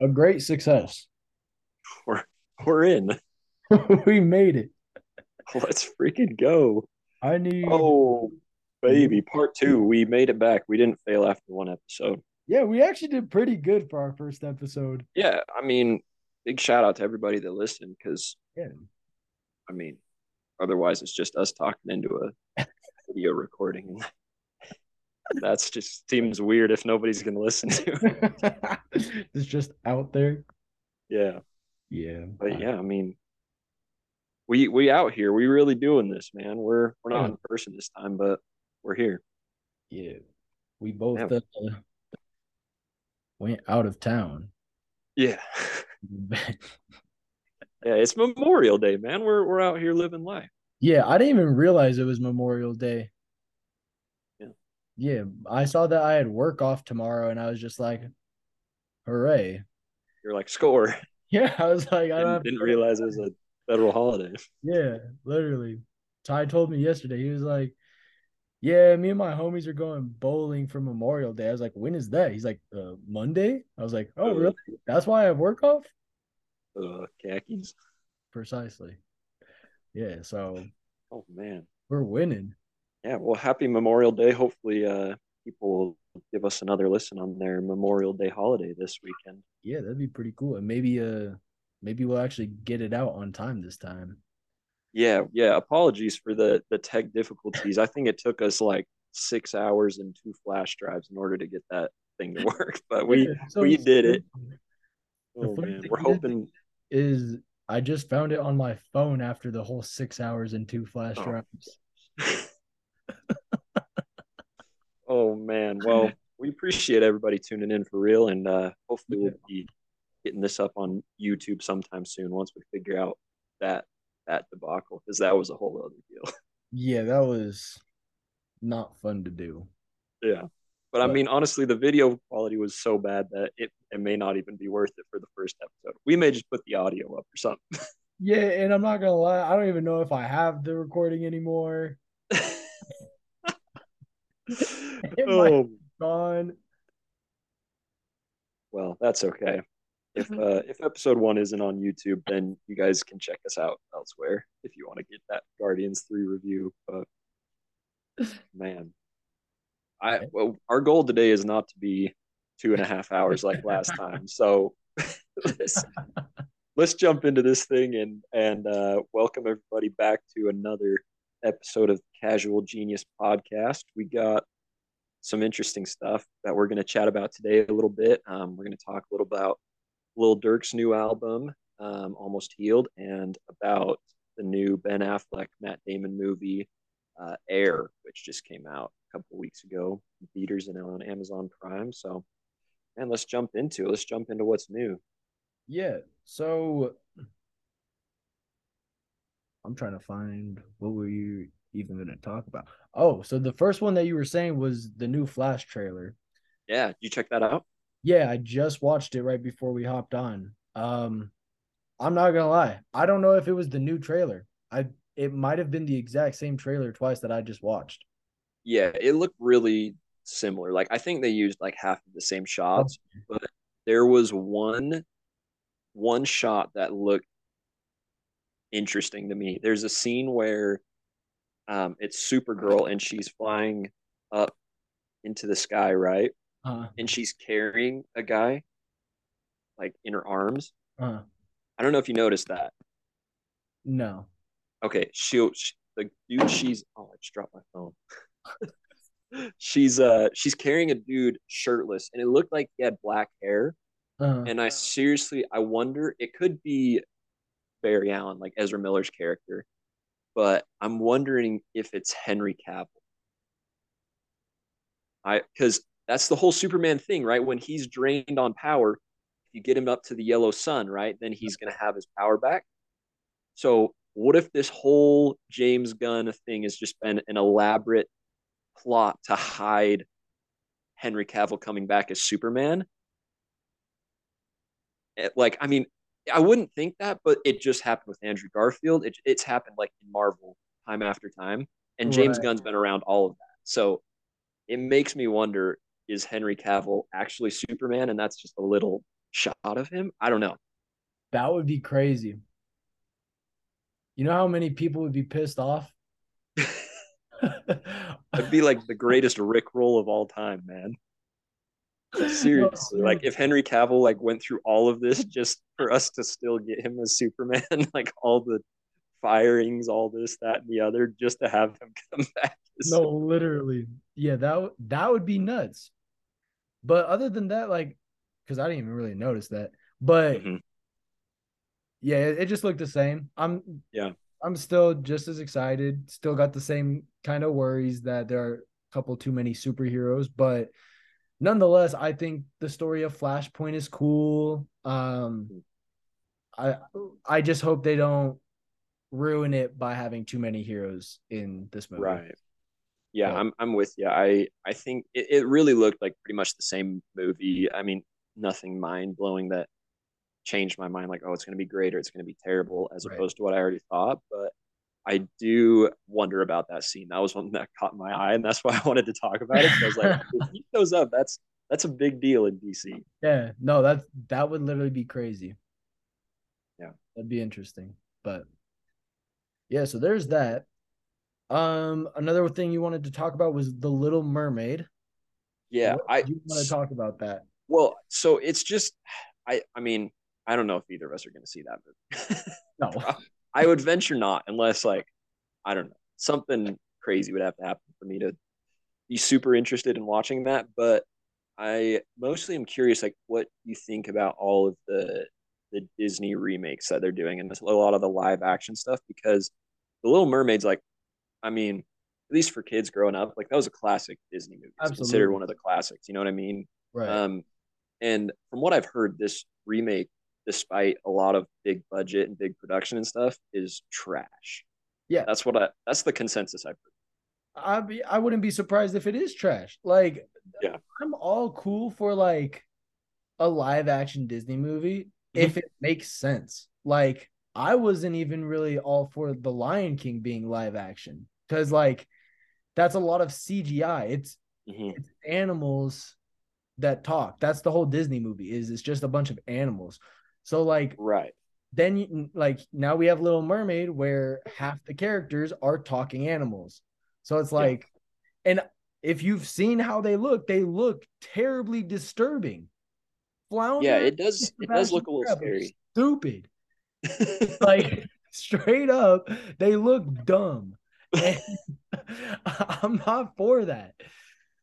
a great success. We're we're in. we made it. Let's freaking go. I need. Oh, baby, part two. We made it back. We didn't fail after one episode. Yeah, we actually did pretty good for our first episode. Yeah, I mean, big shout out to everybody that listened because, Yeah. I mean, otherwise it's just us talking into a video recording. That's just seems weird if nobody's gonna listen to. it. it's just out there. Yeah, Yeah. but yeah, I mean, we we out here. We really doing this, man. We're we're not in person this time, but we're here. Yeah. We both Yeah. uh, went out of town. Yeah, yeah. It's Memorial Day, man. We're we're out here living life. yeah, I didn't even realize it was Memorial Day. Yeah. I saw that I had work off tomorrow and I was just like, hooray. You're like score. Yeah, I was like, I Didn't, didn't realize it was a federal holiday. Yeah, literally. Ty told me yesterday. He was like, "Yeah, me and my homies are going bowling for Memorial Day." I was like, "When is that?" He's like, uh, "Monday." I was like, "Oh, really? That's why I have work off." Uh, khakis. Precisely. Yeah, so Oh man. we're winning. Yeah, well, happy Memorial Day. Hopefully, uh, people will give us another listen on their Memorial Day holiday this weekend. Yeah, that'd be pretty cool. And maybe uh maybe we'll actually get it out on time this time. Yeah, yeah. Apologies for the the tech difficulties. I think it took us like six hours and two flash drives in order to get that thing to work, but we Yeah, so we did it. Oh man, we're hoping. Is I just found it on my phone after the whole six hours and two flash Oh. drives. man, well, we appreciate everybody tuning in for real, and uh, hopefully we'll be getting this up on YouTube sometime soon once we figure out that that debacle because that was a whole other deal. Yeah, that was not fun to do. Yeah. But I mean, honestly, the video quality was so bad that it, it may not even be worth it for the first episode. We may just put the audio up or something. Yeah, and I'm not gonna lie, I don't even know if I have the recording anymore. oh, Gone. well, that's okay. If uh, if episode one isn't on YouTube, then you guys can check us out elsewhere if you want to get that Guardians three review. But man, I well, our goal today is not to be two and a half hours like last time. So let's, let's jump into this thing and and uh, welcome everybody back to another episode of Casual Genius Podcast. We got some interesting stuff that we're going to chat about today a little bit. Um, we're going to talk a little about Lil Durk's new album, um, Almost Healed, and about the new Ben Affleck Matt Damon movie, uh, Air, which just came out a couple weeks ago, in theaters and on Amazon Prime. So, man, let's jump into it. Let's jump into what's new. Yeah, so I'm trying to find what were you even gonna talk about? Oh, so the first one that you were saying was the new Flash trailer. Yeah, you check that out. Yeah, I just watched it right before we hopped on. Um, I'm not gonna lie, I don't know if it was the new trailer. I it might have been the exact same trailer twice that I just watched. Yeah, it looked really similar. Like I think they used like half of the same shots, but there was one one shot that looked interesting to me. There's a scene where um it's Supergirl and she's flying up into the sky, right? Uh, And she's carrying a guy like in her arms. uh, I don't know if you noticed that. no. Okay, she'll she, the dude she's oh I just dropped my phone. she's uh she's carrying a dude shirtless and it looked like he had black hair Uh, and I seriously I wonder it could be Barry Allen like Ezra Miller's character. But I'm wondering if it's Henry Cavill. I cuz that's the whole Superman thing right? When he's drained on power if you get him up to the yellow sun right then he's going to have his power back. So what if this whole James Gunn thing has just been an elaborate plot to hide Henry Cavill coming back as Superman? It- like, I mean, I wouldn't think that, but it just happened with Andrew Garfield. It, it's happened like in Marvel time after time, and James Right. Gunn's been around all of that. So it makes me wonder: Is Henry Cavill actually Superman? And that's just a little shot of him. I don't know. That would be crazy. You know how many people would be pissed off? It'd be like the greatest Rick roll of all time, man. Seriously, like if Henry Cavill like went through all of this just for us to still get him as Superman, like all the firings, all this, that, and the other, just to have him come back. No, literally, yeah that that would be nuts. But other than that, like, because I didn't even really notice that, but mm-hmm. yeah, it, it just looked the same. I'm yeah, I'm still just as excited. Still got the same kind of worries that there are a couple too many superheroes, but nonetheless, I think the story of Flashpoint is cool. Um, I I just hope they don't ruin it by having too many heroes in this movie. Right. Yeah, I'm I'm with you. I I think it, it really looked like pretty much the same movie. I mean, nothing mind blowing that changed my mind. Like, oh, it's going to be great or it's going to be terrible, as right. opposed to what I already thought. But I do wonder about that scene. That was one that caught my eye, and that's why I wanted to talk about it. I was like, if he goes up, that's that's a big deal in DC. Yeah, no, that's that would literally be crazy. Yeah, that'd be interesting. But yeah, so there's that. Um, another thing you wanted to talk about was the Little Mermaid. Yeah, I you want to talk about that. Well, so it's just, I, I mean, I don't know if either of us are going to see that movie. no, I would venture not unless like I don't know something crazy would have to happen for me to be super interested in watching that. But I mostly am curious like what you think about all of the the Disney remakes that they're doing and a lot of the live action stuff because the Little Mermaid's like I mean at least for kids growing up like that was a classic Disney movie. It's Absolutely. considered one of the classics. You know what I mean? Right. Um, and from what I've heard, this remake despite a lot of big budget and big production and stuff, is trash. Yeah, that's what I. That's the consensus I've heard. I be, I wouldn't be surprised if it is trash. Like, yeah, I'm all cool for like a live action Disney movie mm-hmm. if it makes sense. Like, I wasn't even really all for the Lion King being live action because like that's a lot of CGI. It's, mm-hmm. it's animals that talk. That's the whole Disney movie. Is it's just a bunch of animals. So like right. Then you, like now we have Little Mermaid where half the characters are talking animals. So it's like yeah. and if you've seen how they look, they look terribly disturbing. Flounder yeah, it does it does look a little scary. Stupid. like straight up, they look dumb. And I'm not for that.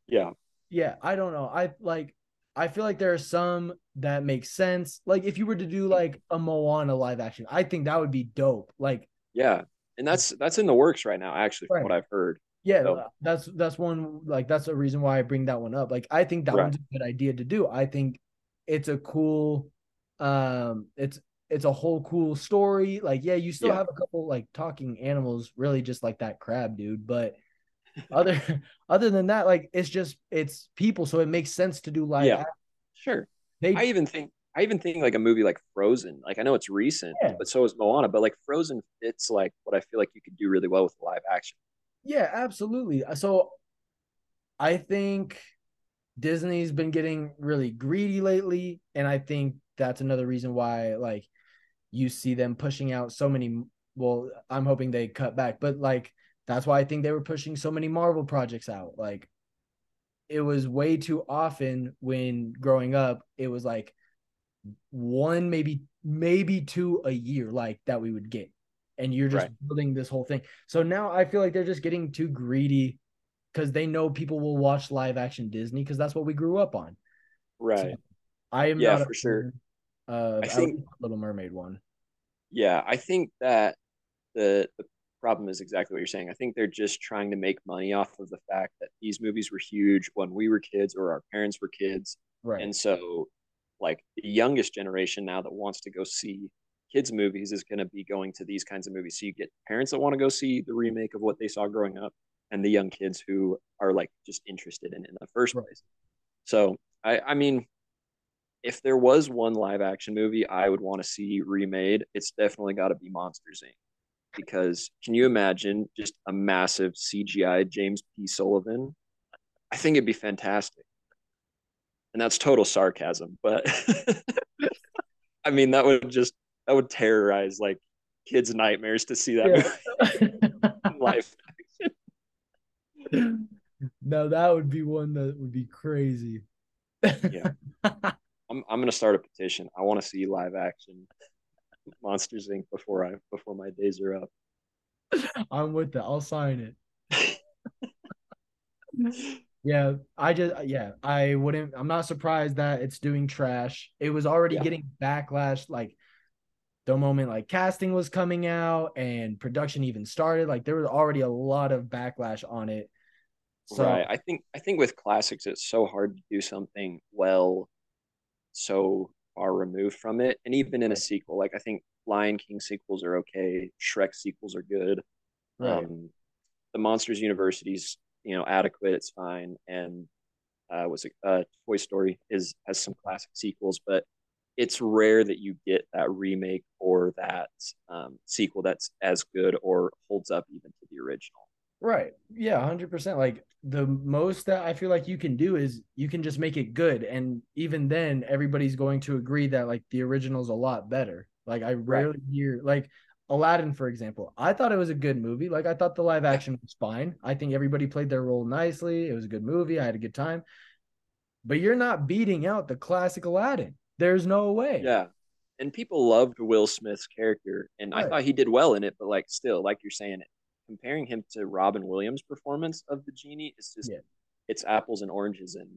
Yeah. Yeah, I don't know. I like I feel like there are some that make sense. Like if you were to do like a Moana live action, I think that would be dope. Like yeah, and that's that's in the works right now, actually, from right. what I've heard. Yeah, so. that's that's one like that's a reason why I bring that one up. Like I think that right. one's a good idea to do. I think it's a cool, um, it's it's a whole cool story. Like yeah, you still yeah. have a couple like talking animals, really just like that crab dude, but other other than that, like it's just it's people, so it makes sense to do live. Yeah, action. sure. They, I even think I even think like a movie like Frozen. Like I know it's recent, yeah. but so is Moana. But like Frozen fits like what I feel like you could do really well with live action. Yeah, absolutely. Uh, so I think Disney's been getting really greedy lately, and I think that's another reason why like you see them pushing out so many. Well, I'm hoping they cut back, but like that's why I think they were pushing so many Marvel projects out. Like it was way too often when growing up, it was like one, maybe, maybe two a year, like that we would get. And you're just right. building this whole thing. So now I feel like they're just getting too greedy because they know people will watch live action Disney because that's what we grew up on. Right. So I am yeah, for sure. Uh, I think Little Mermaid one. Yeah, I think that the the problem is exactly what you're saying. I think they're just trying to make money off of the fact that these movies were huge when we were kids or our parents were kids. Right. And so, like, the youngest generation now that wants to go see kids' movies is going to be going to these kinds of movies. So you get parents that want to go see the remake of what they saw growing up and the young kids who are like just interested in it in the first right. place. So, I, I mean, if there was one live action movie I would want to see remade, it's definitely got to be Monsters Inc because can you imagine just a massive CGI James P. Sullivan? I think it'd be fantastic. and that's total sarcasm, but I mean that would just that would terrorize like kids' nightmares to see that yeah. life. no, that would be one that would be crazy. yeah. I'm I'm gonna start a petition. I want to see live action Monsters Inc. before I before my days are up. I'm with that. I'll sign it. yeah, I just yeah, I wouldn't I'm not surprised that it's doing trash. It was already yeah. getting backlash like the moment like casting was coming out and production even started, like there was already a lot of backlash on it. So right. I think I think with classics it's so hard to do something well so far removed from it. And even in a sequel, like I think Lion King sequels are okay, Shrek sequels are good. Right. Um, the Monsters University's you know adequate, it's fine, and uh, was it uh, Toy Story is has some classic sequels, but it's rare that you get that remake or that um, sequel that's as good or holds up even to the original. Right. Yeah, 100%. Like the most that I feel like you can do is you can just make it good and even then everybody's going to agree that like the original's a lot better. Like I rarely right. hear like Aladdin for example. I thought it was a good movie. Like I thought the live action was fine. I think everybody played their role nicely. It was a good movie. I had a good time. But you're not beating out the classic Aladdin. There's no way. Yeah. And people loved Will Smith's character and right. I thought he did well in it, but like still like you're saying it comparing him to Robin Williams' performance of the genie is just yeah. it's apples and oranges. And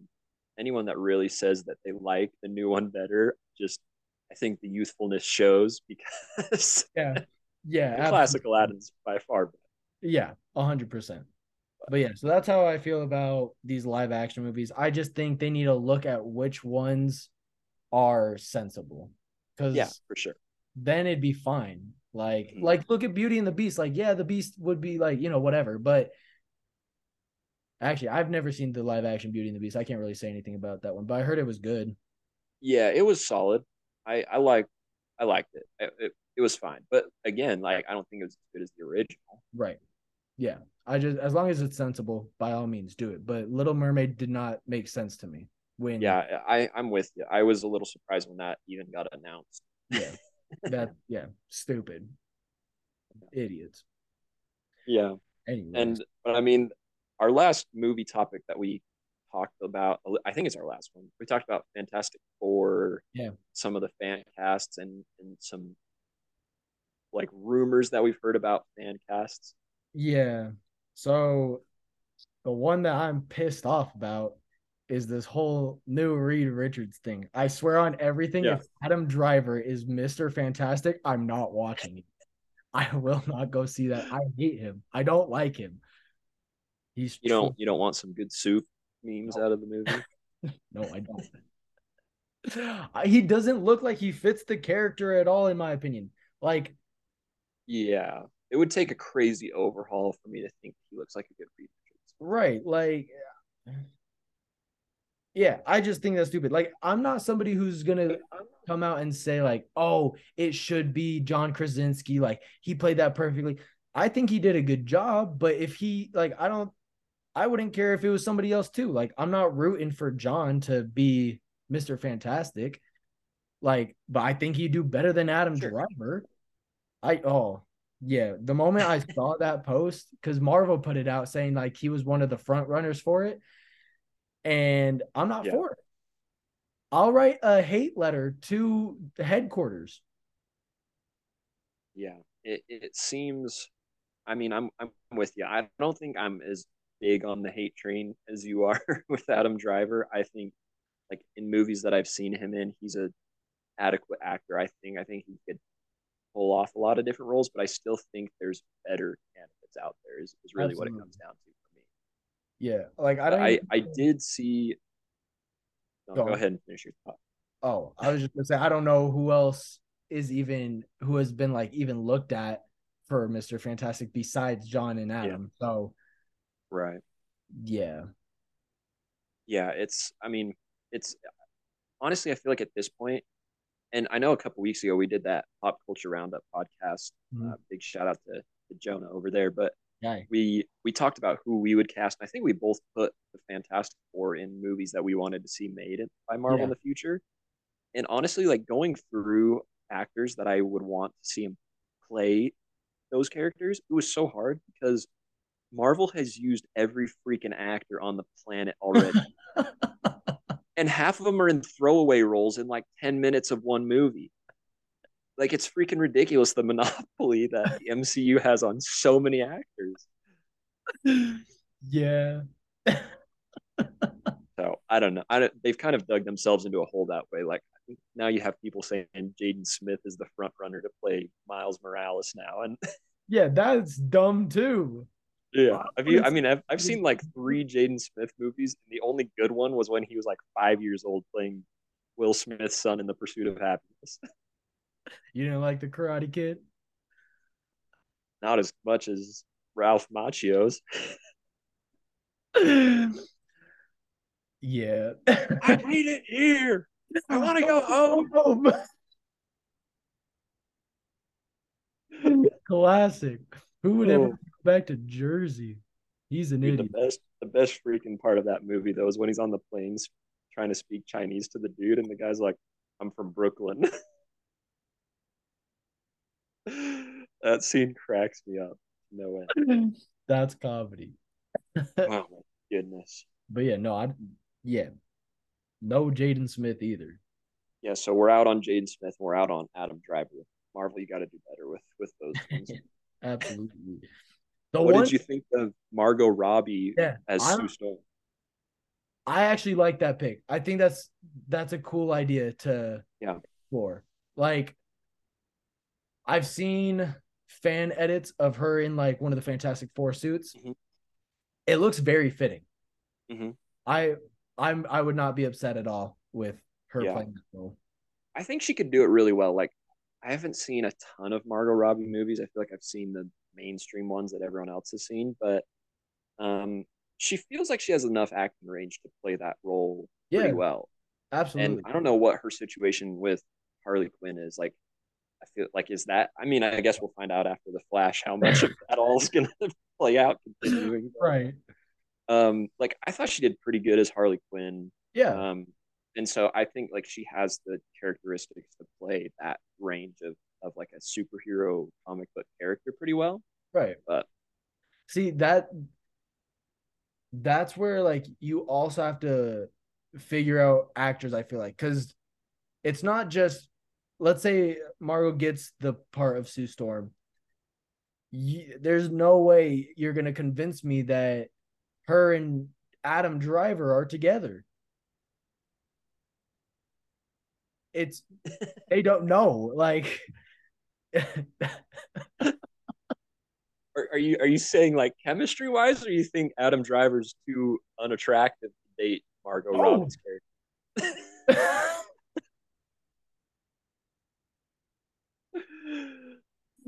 anyone that really says that they like the new one better, just I think the youthfulness shows because yeah, yeah, classic Aladdin's by far better. Yeah, hundred percent. But yeah, so that's how I feel about these live action movies. I just think they need to look at which ones are sensible. Because yeah, for sure. Then it'd be fine. Like, mm-hmm. like look at Beauty and the Beast. Like, yeah, the Beast would be like, you know, whatever. But actually, I've never seen the live action Beauty and the Beast. I can't really say anything about that one, but I heard it was good. Yeah, it was solid. I I like I liked it. It, it. it was fine. But again, like I don't think it was as good as the original. Right. Yeah. I just as long as it's sensible, by all means do it. But Little Mermaid did not make sense to me when Yeah, I, I'm with you. I was a little surprised when that even got announced. Yeah that yeah, stupid idiots. Yeah. Anyways. And but I mean, our last movie topic that we talked about, uh, I think it's our last one. We talked about Fantastic Four, yeah, some of the fan casts and and some like rumors that we've heard about fan casts. Yeah. So the one that I'm pissed off about is this whole new Reed Richards thing. I swear on everything, yeah. if Adam Driver is Mr. Fantastic, I'm not watching it. I will not go see that. I hate him. I don't like him. He's you don't you don't want some good soup memes no. out of the movie. no, I don't. he doesn't look like he fits the character at all, in my opinion. Like, yeah, it would take a crazy overhaul for me to think he looks like a good Reed Richards. Right, like yeah, I just think that's stupid. Like, I'm not somebody who's gonna come out and say like, "Oh, it should be John Krasinski." Like, he played that perfectly. I think he did a good job, but if he like, I don't, I wouldn't care if it was somebody else too. Like, I'm not rooting for John to be Mister Fantastic. Like, but I think he'd do better than Adam sure. Driver. I oh yeah, the moment I saw that post, because Marvel put it out saying like he was one of the front runners for it and I'm not yeah. for it. I'll write a hate letter to the headquarters. Yeah, it, it seems. I mean, I'm I'm with you. I don't think I'm as big on the hate train as you are with Adam Driver. I think, like in movies that I've seen him in, he's a adequate actor. I think I think he could pull off a lot of different roles, but I still think there's better candidates out there. Is, is really Absolutely. what it comes down to. Yeah, like I don't. I I did see. No, go, go ahead and finish your thought. Oh, I was just gonna say I don't know who else is even who has been like even looked at for Mister Fantastic besides John and Adam. Yeah. So, right. Yeah. Yeah, it's. I mean, it's honestly. I feel like at this point, and I know a couple weeks ago we did that pop culture roundup podcast. Mm-hmm. Uh, big shout out to, to Jonah over there, but guy. we we talked about who we would cast. I think we both put the Fantastic Four in movies that we wanted to see made by Marvel Yeah. in the future. And honestly, like going through actors that I would want to see him play those characters, it was so hard because Marvel has used every freaking actor on the planet already. and half of them are in throwaway roles in like 10 minutes of one movie. Like it's freaking ridiculous the monopoly that the MCU has on so many actors. yeah. So I don't know. I don't, they've kind of dug themselves into a hole that way. Like now you have people saying Jaden Smith is the front runner to play Miles Morales now, and Yeah, that's dumb too. yeah, have you? I mean, I've I've seen like three Jaden Smith movies, and the only good one was when he was like five years old playing Will Smith's son in The Pursuit of Happiness. You didn't like the Karate Kid? Not as much as Ralph Macchio's. yeah. I hate it here. I want to go home. Classic. Who would ever Oh. go back to Jersey? He's an Dude, idiot. the best the best freaking part of that movie though is when he's on the planes trying to speak Chinese to the dude, and the guy's like, "I'm from Brooklyn." that scene cracks me up. No end. That's comedy. Oh my goodness. But yeah, no, I yeah. No Jaden Smith either. Yeah, so we're out on Jaden Smith. and We're out on Adam Driver. Marvel, you got to do better with with those things. Absolutely. The what one did you think of Margot Robbie Yeah, as I'm- Sue Storm? I actually like that pick. I think that's that's a cool idea to Yeah. for. Like I've seen fan edits of her in like one of the Fantastic Four suits. Mhm. It looks very fitting. Mhm. I I'm I would not be upset at all with her Yeah. playing that role. I think she could do it really well. Like, I haven't seen a ton of Margot Robbie movies. I feel like I've seen the mainstream ones that everyone else has seen, but um, she feels like she has enough acting range to play that role pretty well. absolutely. And I don't know what her situation with Harley Quinn is. Like, feel like is that? I mean, I guess we'll find out after the Flash how much of that all is going to play out continuing. right. Um, like I thought she did pretty good as Harley Quinn. Yeah. Um, and so I think like she has the characteristics to play that range of of like a superhero comic book character pretty well. Right. But See that that's where like you also have to figure out actors, I feel like, because it's not just let's say Margot gets the part of Sue Storm. You, there's no way you're gonna convince me that her and Adam Driver are together. It's they don't know. Like are, are you are you saying like chemistry wise, or you think Adam Driver's too unattractive to date Margot Oh. Robbie's character?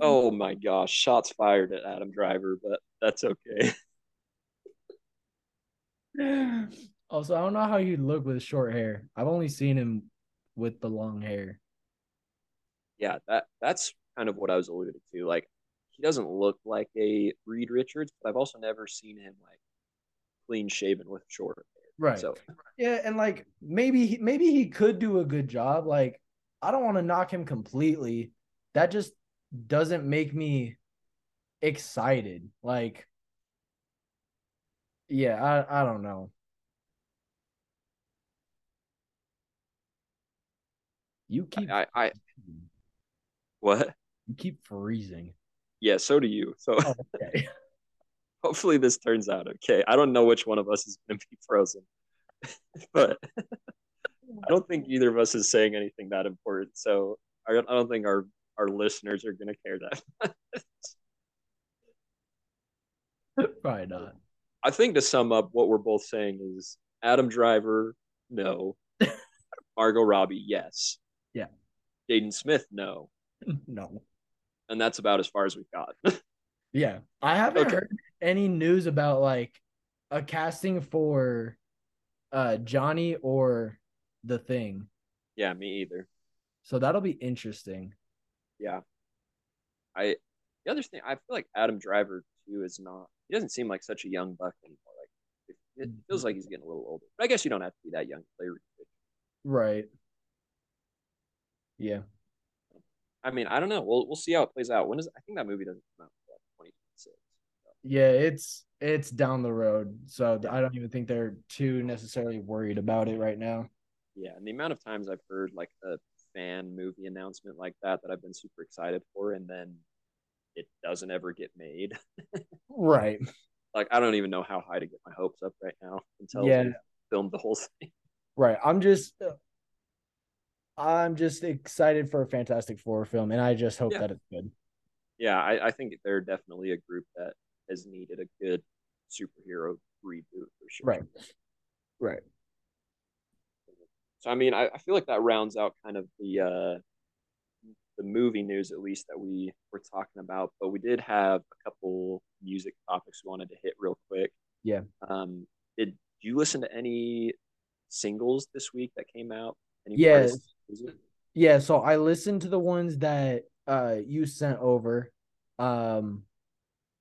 oh my gosh, shots fired at Adam Driver, but that's okay. Also, I don't know how he'd look with short hair. I've only seen him with the long hair. yeah, that that's kind of what I was alluding to. Like he doesn't look like a Reed Richards, but I've also never seen him like clean shaven with short hair. Right. So Yeah, and like maybe maybe he could do a good job. Like I don't want to knock him completely. That just doesn't make me excited. Like yeah, I I don't know. You keep I, I what? you keep freezing. Yeah, so do you. So Oh, okay. hopefully this turns out okay. I don't know which one of us is going to be frozen, but I don't think either of us is saying anything that important. So I I don't think our our listeners are going to care that. Probably not. I think to sum up, what we're both saying is Adam Driver, no. Margot Robbie, yes. Yeah. Jaden Smith, no. No. And that's about as far as we've got. Yeah. I haven't Okay. heard any news about like a casting for uh Johnny or the thing. yeah, me either. So that'll be interesting. Yeah. I the other thing I feel like Adam Driver too is not. He doesn't seem like such a young buck anymore. Like it, it mm-hmm. feels like he's getting a little older. But I guess you don't have to be that young to play Right. Yeah. I mean, I don't know. We'll we'll see how it plays out. When is I think that movie doesn't come out until twenty twenty six. Yeah, it's it's down the road, so I don't even think they're too necessarily worried about it right now. Yeah, and the amount of times I've heard like a fan movie announcement like that that I've been super excited for, and then it doesn't ever get made. right. Like I don't even know how high to get my hopes up right now until Yeah. they filmed the whole thing. Right. I'm just I'm just excited for a Fantastic Four film and I just hope Yeah. that it's good. Yeah, I, I think they're definitely a group that has needed a good superhero reboot for sure. Right. Right. So I mean, I, I feel like that rounds out kind of the uh the movie news at least that we were talking about. But we did have a couple music topics we wanted to hit real quick. Yeah. Um, did you listen to any singles this week that came out? Any Yes. Yeah, so I listened to the ones that uh you sent over. Um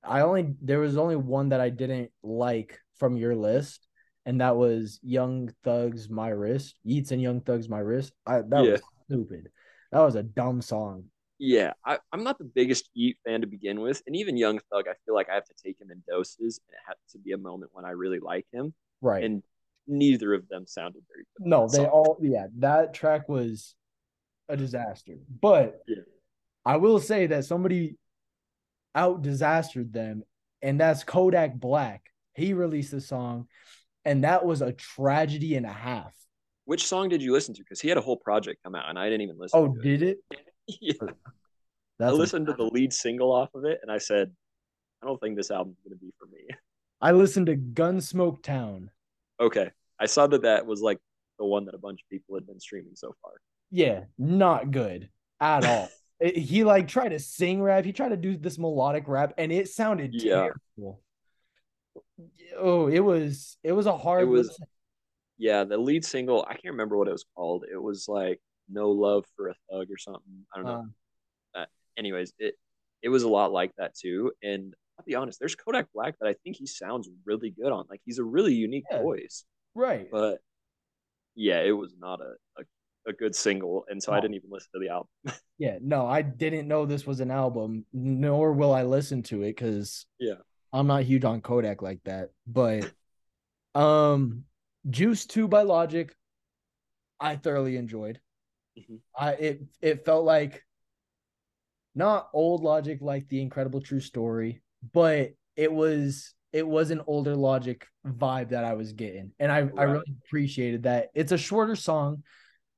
I only there was only one that I didn't like from your list, and that was Young Thugs My Wrist. Yeat's and Young Thugs My Wrist. I that Yeah. was stupid. That was a dumb song. Yeah, I, I'm not the biggest Yeat fan to begin with, and even Young Thug, I feel like I have to take him in doses, and it had to be a moment when I really like him, Right. and neither of them sounded very good. no, they song. all yeah, that track was a disaster. But Yeah. I will say that somebody out disastered them, and that's Kodak Black. He released a song, and that was a tragedy and a half. Which song did you listen to? Because he had a whole project come out, and I didn't even listen. Oh, to it. did it? yeah. I That's a- listened to the lead single off of it, and I said, I don't think this album's going to be for me. I listened to Gunsmoke Town. Okay, I saw that that was like the one that a bunch of people had been streaming so far. Yeah, not good at all. It- he like tried to sing rap. He tried to do this melodic rap, and it sounded Yeah. terrible. Oh, it was it was a hard. It was- listen. Yeah, the lead single, I can't remember what it was called. It was like "No Love for a Thug" or something. I don't know. Uh, anyways, it it was a lot like that too. And I'll be honest, there's Kodak Black that I think he sounds really good on. Like he's a really unique Yeah. voice. right. But yeah, it was not a, a, a good single, and so I didn't even listen to the album. Yeah, no, I didn't know this was an album, nor will I listen to it because Yeah. I'm not huge on Kodak like that. But um Juice 2 by Logic, I thoroughly enjoyed. Mhm. I it it felt like not old logic like the incredible true story, but it was it was an older logic vibe that I was getting. And I, I really appreciated that. It's a shorter song,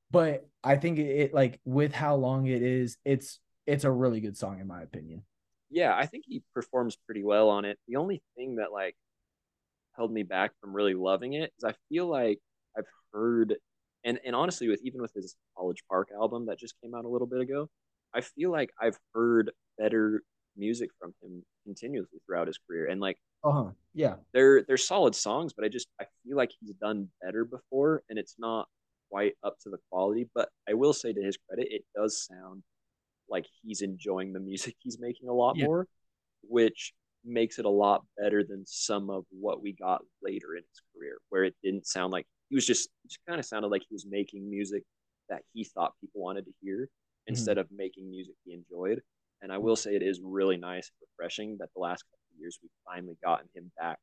but I think it, it like with how long it is, it's it's a really good song in my opinion. Yeah, I think he performs pretty well on it. The only thing that like held me back from really loving it is I feel like I've heard and and honestly with even with his College Park album that just came out a little bit ago, I feel like I've heard better music from him continuously throughout his career. And like Uh-huh. Yeah. they're they're solid songs, but I just I feel like he's done better before and it's not quite up to the quality. But I will say to his credit, it does sound like he's enjoying the music he's making a lot Yeah. more, which makes it a lot better than some of what we got later in his career, where it didn't sound like he was just it just kind of sounded like he was making music that he thought people wanted to hear mm-hmm. instead of making music he enjoyed. And I mm-hmm. will say it is really nice and refreshing that the last couple of years we've finally gotten him back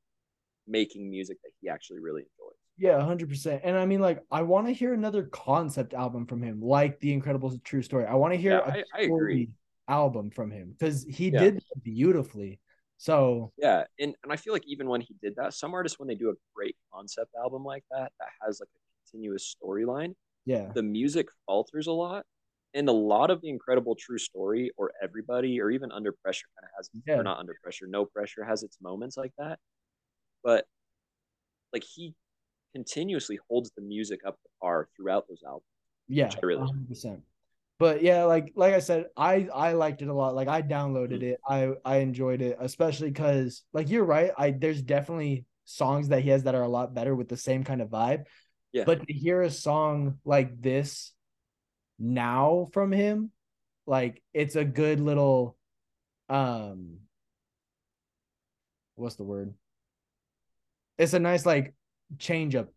making music that he actually really enjoys. Yeah, hundred percent. And I mean, like, I want to hear another concept album from him, like the Incredible True Story. I want to hear Yeah, a I- I album from him because he Yeah. did beautifully. So Yeah, and and I feel like even when he did that, some artists when they do a great concept album like that that has like a continuous storyline, yeah, the music falters a lot. And a lot of the incredible true story, or everybody, or even under pressure, kind of has, Yeah. or not under pressure, no pressure has its moments like that. But like he continuously holds the music up to par throughout those albums. yeah, really hundred percent. But yeah, like like I said, I I liked it a lot. Like I downloaded Mhm. it. I I enjoyed it, especially because like you're right. I there's definitely songs that he has that are a lot better with the same kind of vibe. Yeah. But to hear a song like this now from him, like it's a good little um what's the word? It's a nice like change up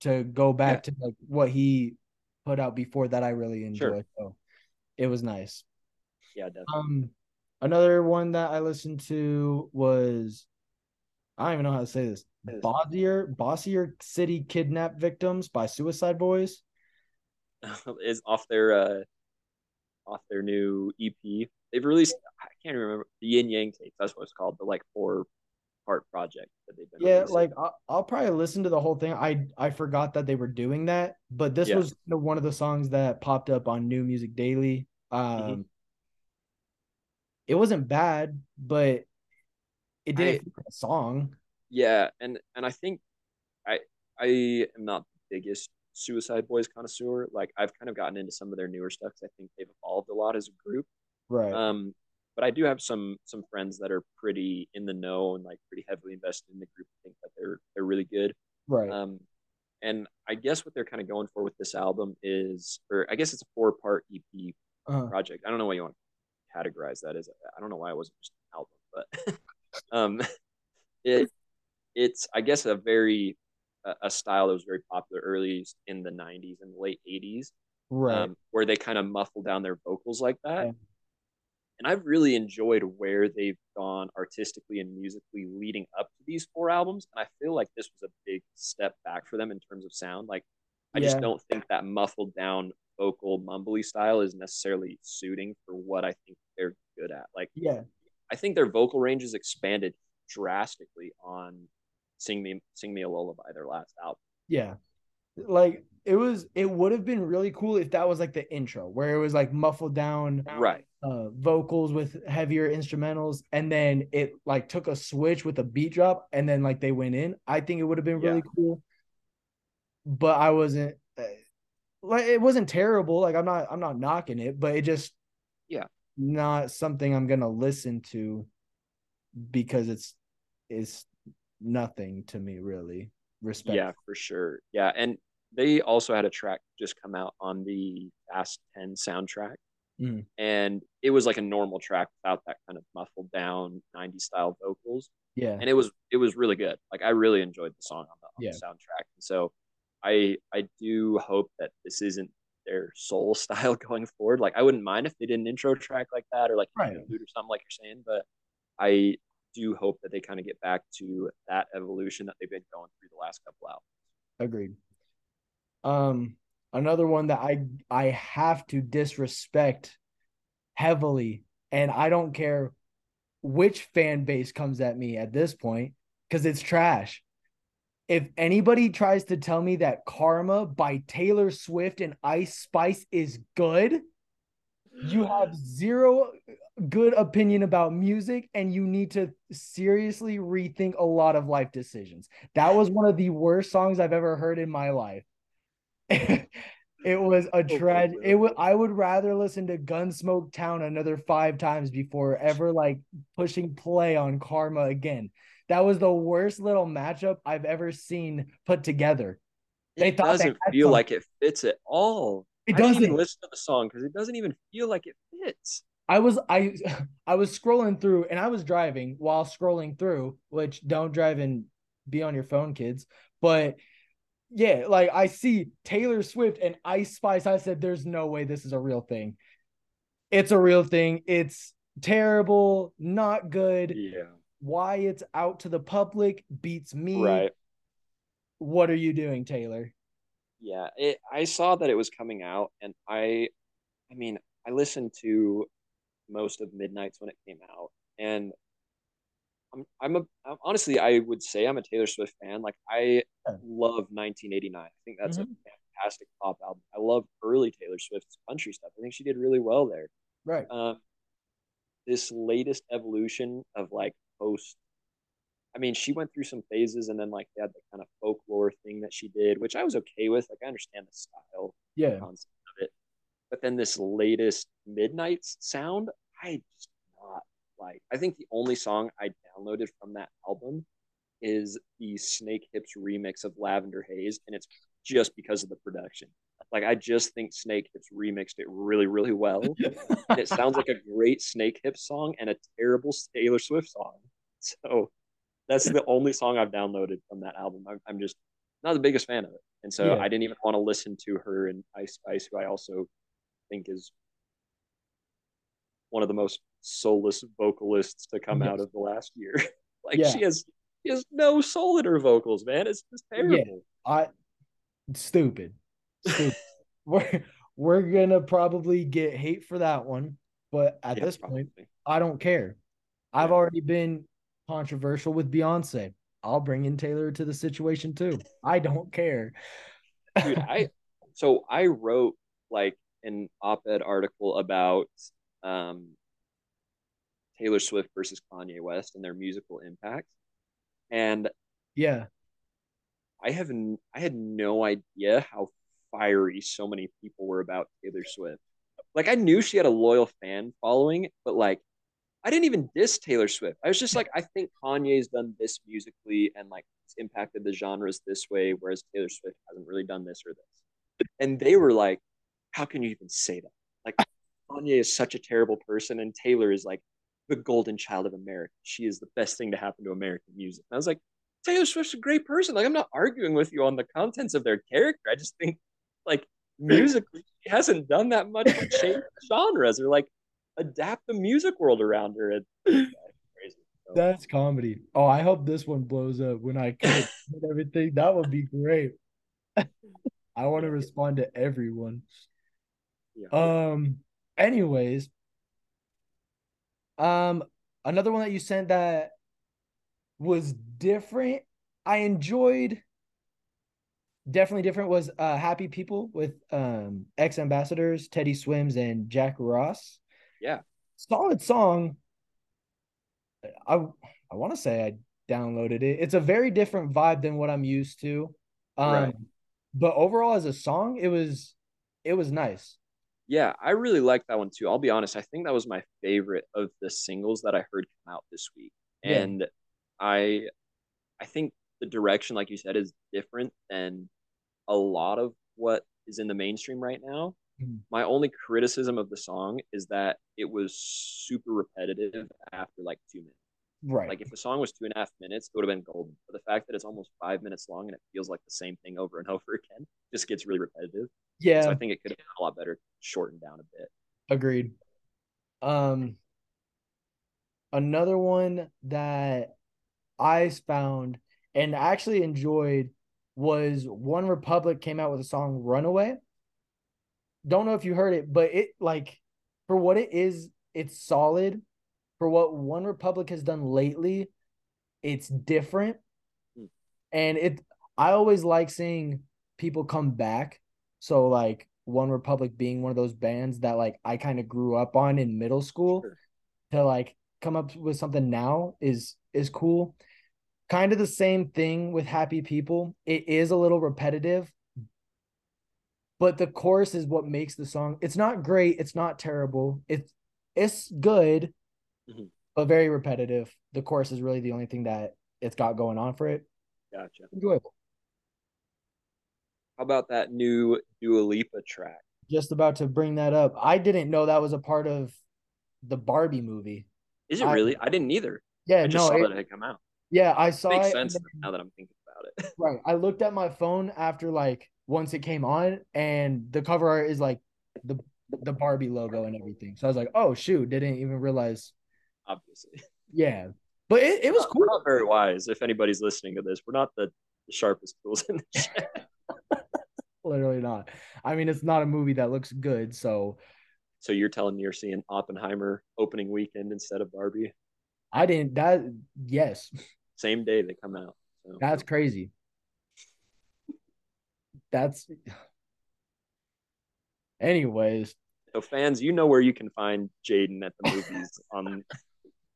to go back yeah. to like what he put out before that I really enjoyed. Sure. So it was nice. Yeah, definitely. Um another one that I listened to was I don't even know how to say this. Bossier Bossier City Kidnap Victims by Suicide Boys. is off their uh off their new EP. They've released I can't remember the Yin Yang tapes. That's what it's called. The like four part project that they've been. Yeah, releasing. like I'll, I'll, probably listen to the whole thing. I I forgot that they were doing that, but this yeah. was one of the songs that popped up on New Music Daily. Um, mm-hmm. it wasn't bad, but it didn't a song. Yeah, and and I think I I am not the biggest Suicide Boys connoisseur. Like I've kind of gotten into some of their newer stuff because I think they've evolved a lot as a group. Right. Um, but I do have some some friends that are pretty in the know and like pretty heavily invested in the group. I think that they're they're really good. Right. Um, and I guess what they're kind of going for with this album is, or I guess it's a four part EP uh-huh. project. I don't know what you want to categorize that as. I don't know why it wasn't just an album, but um, it it's I guess a very a style that was very popular early in the 90s and late 80s right um, where they kind of muffle down their vocals like that and I've really enjoyed where they've gone artistically and musically leading up to these four albums. And I feel like this was a big step back for them in terms of sound. Like, I yeah. just don't think that muffled down vocal mumbly style is necessarily suiting for what I think they're good at. Like, yeah, I think their vocal range has expanded drastically on "Sing Me, Sing Me a Lullaby," their last album. Yeah, like it was. It would have been really cool if that was like the intro, where it was like muffled down, right? Uh, vocals with heavier instrumentals and then it like took a switch with a beat drop and then like they went in. I think it would have been really yeah. cool but i wasn't uh, like it wasn't terrible like i'm not i'm not knocking it but it just yeah. not something i'm gonna listen to because it's it's nothing to me really. Respect. Yeah for sure. Yeah and they also had a track just come out on the fast 10 soundtrack Mm. And it was like a normal track without that kind of muffled down 90s style vocals. Yeah. And it was it was really good. Like I really enjoyed the song on the, on yeah. the soundtrack. And so I I do hope that this isn't their soul style going forward. Like I wouldn't mind if they did an intro track like that or like right. or something like you're saying, but I do hope that they kind of get back to that evolution that they've been going through the last couple albums. Agreed. Um another one that I I have to disrespect heavily, and I don't care which fan base comes at me at this point because it's trash. If anybody tries to tell me that Karma by Taylor Swift and Ice Spice is good, you have zero good opinion about music and you need to seriously rethink a lot of life decisions. That was one of the worst songs I've ever heard in my life. It was a oh, tragedy. It would I would rather listen to Gunsmoke Town another five times before ever like pushing play on Karma again. That was the worst little matchup I've ever seen put together. They it doesn't feel like it fits at all. It doesn't even listen to the song because it doesn't even feel like it fits. I was I I was scrolling through and I was driving while scrolling through, which don't drive and be on your phone, kids. But yeah, like I see Taylor Swift and Ice Spice. I said, there's no way this is a real thing. It's a real thing. It's terrible, not good. Yeah. Why it's out to the public beats me. Right. What are you doing, Taylor? Yeah, it, I saw that it was coming out, and I, I mean, I listened to most of Midnights when it came out, and I'm I'm a I'm, honestly I would say I'm a Taylor Swift fan. Like I love 1989. I think that's mm-hmm. a fantastic pop album. I love early Taylor Swift's country stuff. I think she did really well there. Right. Um, this latest evolution of like post. I mean, she went through some phases, and then like they had the kind of folklore thing that she did, which I was okay with. Like I understand the style, yeah, concept of it. But then this latest Midnight sound, I just not like. I think the only song I downloaded from that album is the Snakehips remix of Lavender Haze, and it's just because of the production. Like I just think Snakehips remixed it really, really well. and it sounds like a great Snakehips song and a terrible Taylor Swift song. So That's the only song I've downloaded from that album. I'm, I'm just not the biggest fan of it, and so Yeah. I didn't even want to listen to her and Ice Spice, who I also think is one of the most soulless vocalists to come Yes. out of the last year. like Yeah. she has she has no soul in her vocals, man. It's just terrible. I stupid. Stupid. we're we're gonna probably get hate for that one, but at Yeah, this point. I don't care. I've already been controversial with Beyonce. I'll bring in Taylor to the situation too. I don't care. dude i so i wrote like an op-ed article about um taylor swift versus kanye west and their musical impact and yeah, i have n- i had no idea how fiery so many people were about taylor swift. Like i knew she had a loyal fan following but like i didn't even diss taylor swift. I was just like i think kanye's done this musically and like it's impacted the genres this way whereas taylor swift hasn't really done this or this. And they were like how can you even say that? Like kanye is such a terrible person and taylor is like the golden child of america she is the best thing to happen to american music and i was like taylor swift's a great person like i'm not arguing with you on the contents of their character i just think like musically she hasn't done that much to change genres or like adapt the music world around her and crazy so, that's comedy. Oh, I hope this one blows up when I cut everything. That would be great. I want to respond to everyone. yeah. Um, anyways, um, another one that you sent that was different. I enjoyed definitely different was uh Happy People with um X Ambassadors, Teddy Swims and Jac Ross. Yeah. Solid song. I I want to say I downloaded it. It's a very different vibe than what I'm used to. Um Right. but overall as a song, it was it was nice. Yeah, I really like that one too. I'll be honest, I think that was my favorite of the singles that I heard come out this week. Yeah. And I I think the direction, like you said, is different than a lot of what is in the mainstream right now. Mhm. My only criticism of the song is that it was super repetitive after like two minutes. Right. Like if the song was two and a half minutes, it would have been golden. But the fact that it's almost five minutes long and it feels like the same thing over and over again just gets really repetitive. yeah. So I think it could have been a lot better shortened down a bit. Agreed. Um, another one that I found and actually enjoyed was One Republic came out with a song Runaway. Don't know if you heard it, but it like for what it is, it's solid. For what One Republic has done lately, it's different. Hmm. And it I always like seeing people come back. So like One Republic being one of those bands that like I kind of grew up on in middle school Sure. to like come up with something now is is cool. Kind of the same thing with Happy People. It is a little repetitive, but the chorus is what makes the song. It's not great, it's not terrible. It's it's good, Mhm. but very repetitive. The course is really the only thing that it's got going on for it. Gotcha. Enjoyable. How about that new Dua Lipa track? Just about to bring that up. I didn't know that was a part of the Barbie movie. Is it I- really? I didn't either. Yeah, I just no, saw it- that it had come out. yeah, I saw it. Makes it. sense then- now that I'm thinking about it. Right. I looked at my phone after like once it came on and the cover art is like the the Barbie logo and everything. So I was like, oh shoot, didn't even realize. Obviously, Yeah. But it, it was We're cool. not very wise. If anybody's listening to this, we're not the, the sharpest tools in the shed. Literally not. I mean, it's not a movie that looks good, so So you're telling me you're seeing Oppenheimer opening weekend instead of Barbie? I didn't that yes, Same day they come out. So. that's crazy. That's anyways, So fans, you know where you can find Jaden at the movies on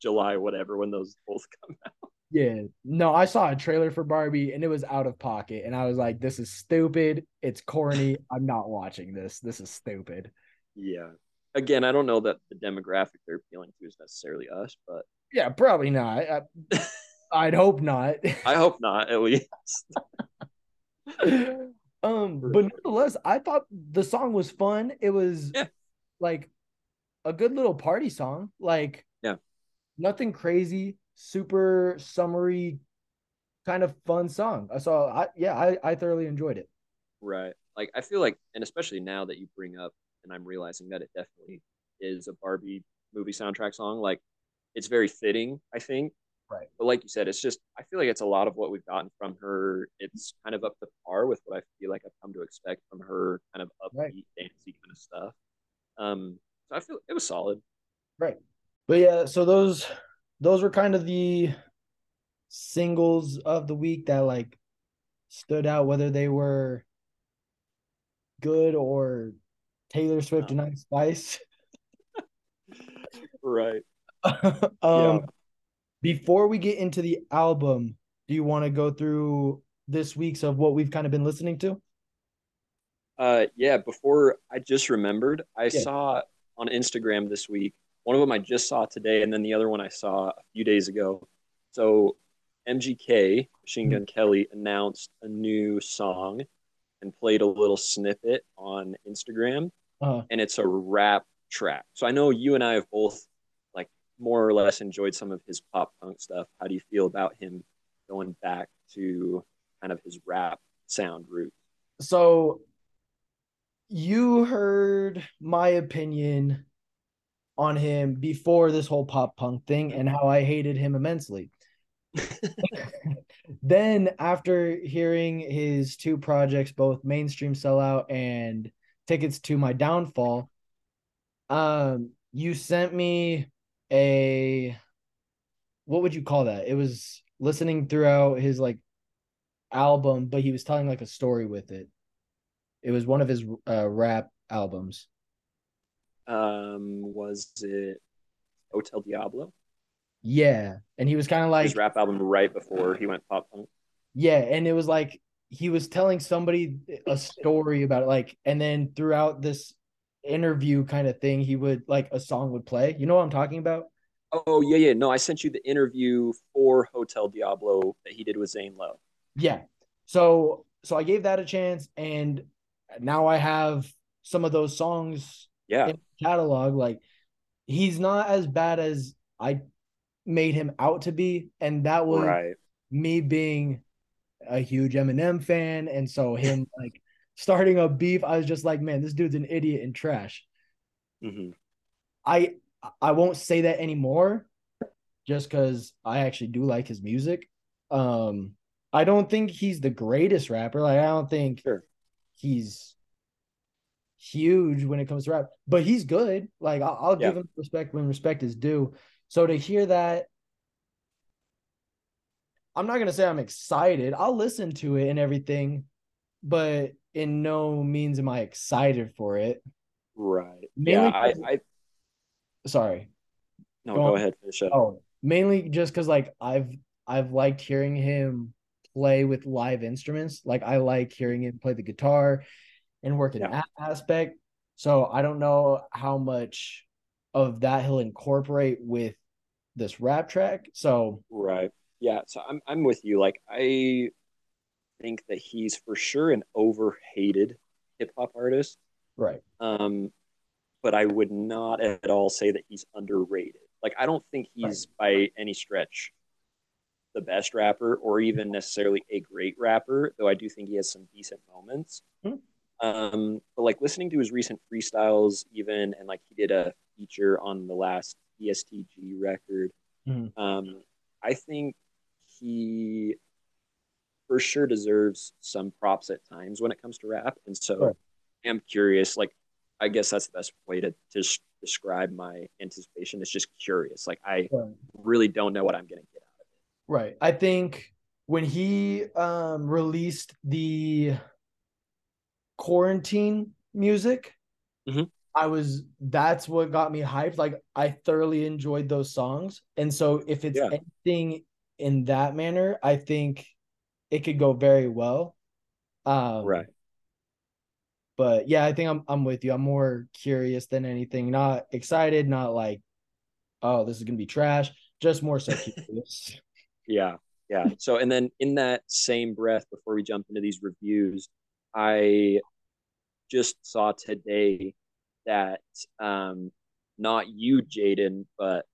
July whatever when those both come out. Yeah. No, I saw a trailer for Barbie and it was out of pocket. And I was like, this is stupid. It's corny. I'm not watching this. This is stupid. Yeah. Again, I don't know that the demographic they're appealing to is necessarily us, but Yeah, probably not. I, I'd hope not. I hope not at least. um, but nonetheless, I thought the song was fun. It was Yeah. like a good little party song. Like. Nothing crazy, super summery kind of fun song. So I yeah, I, I thoroughly enjoyed it. Right. Like I feel like and especially now that you bring up and I'm realizing that it definitely is a Barbie movie soundtrack song, like it's very fitting, I think. Right. But like you said, it's just I feel like it's a lot of what we've gotten from her. It's kind of up to par with what I feel like I've come to expect from her kind of upbeat, right. dancey kind of stuff. Um, so I feel it was solid. Right. But yeah, so those those were kind of the singles of the week that like stood out, whether they were good or Taylor Swift and Ice Spice. right. um, yeah. Before we get into the album, do you want to go through this week's of what we've kind of been listening to? Uh, yeah. Before I just remembered, I yeah. saw on Instagram this week. One of them I just saw today, and then the other one I saw a few days ago. So MGK, Machine Gun mm-hmm. Kelly, announced a new song and played a little snippet on Instagram, uh-huh. and it's a rap track. So I know you and I have both like more or less enjoyed some of his pop punk stuff. How do you feel about him going back to kind of his rap sound route? So you heard my opinion on him before this whole pop punk thing and how I hated him immensely. then after hearing his two projects, both mainstream sellout and tickets to my downfall, um, you sent me a what would you call that? It was listening throughout his like album, but he was telling like a story with it. It was one of his uh, rap albums. Um, was it Hotel Diablo? Yeah, and he was kind of like his rap album right before he went pop punk. Yeah, and it was like he was telling somebody a story about it, like, and then throughout this interview kind of thing, he would like a song would play. You know what I'm talking about? Oh yeah, yeah. No, I sent you the interview for Hotel Diablo that he did with Zane Lowe. Yeah. So so I gave that a chance, and now I have some of those songs. Yeah. Catalog like he's not as bad as I made him out to be, and that was right. me being a huge Eminem fan, and so him like starting a beef. I was just like, man, this dude's an idiot and trash. Mm-hmm. I I won't say that anymore, just because I actually do like his music. Um, I don't think he's the greatest rapper. Like I don't think sure. he's huge when it comes to rap, but he's good. Like I'll, I'll yeah. give him respect when respect is due. So to hear that, I'm not gonna say I'm excited. I'll listen to it and everything, but in no means am I excited for it. Right. Mainly yeah, I, I sorry. No, go, go ahead, finish up. Oh, mainly just because like I've I've liked hearing him play with live instruments. Like I like hearing him play the guitar and work in yeah. that aspect. So I don't know how much of that he'll incorporate with this rap track. So right, yeah. So I'm I'm with you. Like I think that he's for sure an overhated hip hop artist. Right. Um, but I would not at all say that he's underrated. Like I don't think he's right. by any stretch the best rapper or even necessarily a great rapper, though I do think he has some decent moments. Mm-hmm. Um, but like listening to his recent freestyles, even and like he did a feature on the last ESTG record. Mm-hmm. Um, I think he for sure deserves some props at times when it comes to rap. And so right. I'm curious, like, I guess that's the best way to just describe my anticipation. It's just curious. Like, I right. really don't know what I'm going to get out of it. Right. I think when he um, released the quarantine music, mm-hmm. I was that's what got me hyped. Like I thoroughly enjoyed those songs. And so if it's yeah. anything in that manner, I think it could go very well. Um right. But yeah, I think I'm I'm with you. I'm more curious than anything. Not excited, not like, oh, this is gonna be trash. Just more so curious. yeah. Yeah. So and then in that same breath, before we jump into these reviews, I just saw today that um, not you, Jaden, but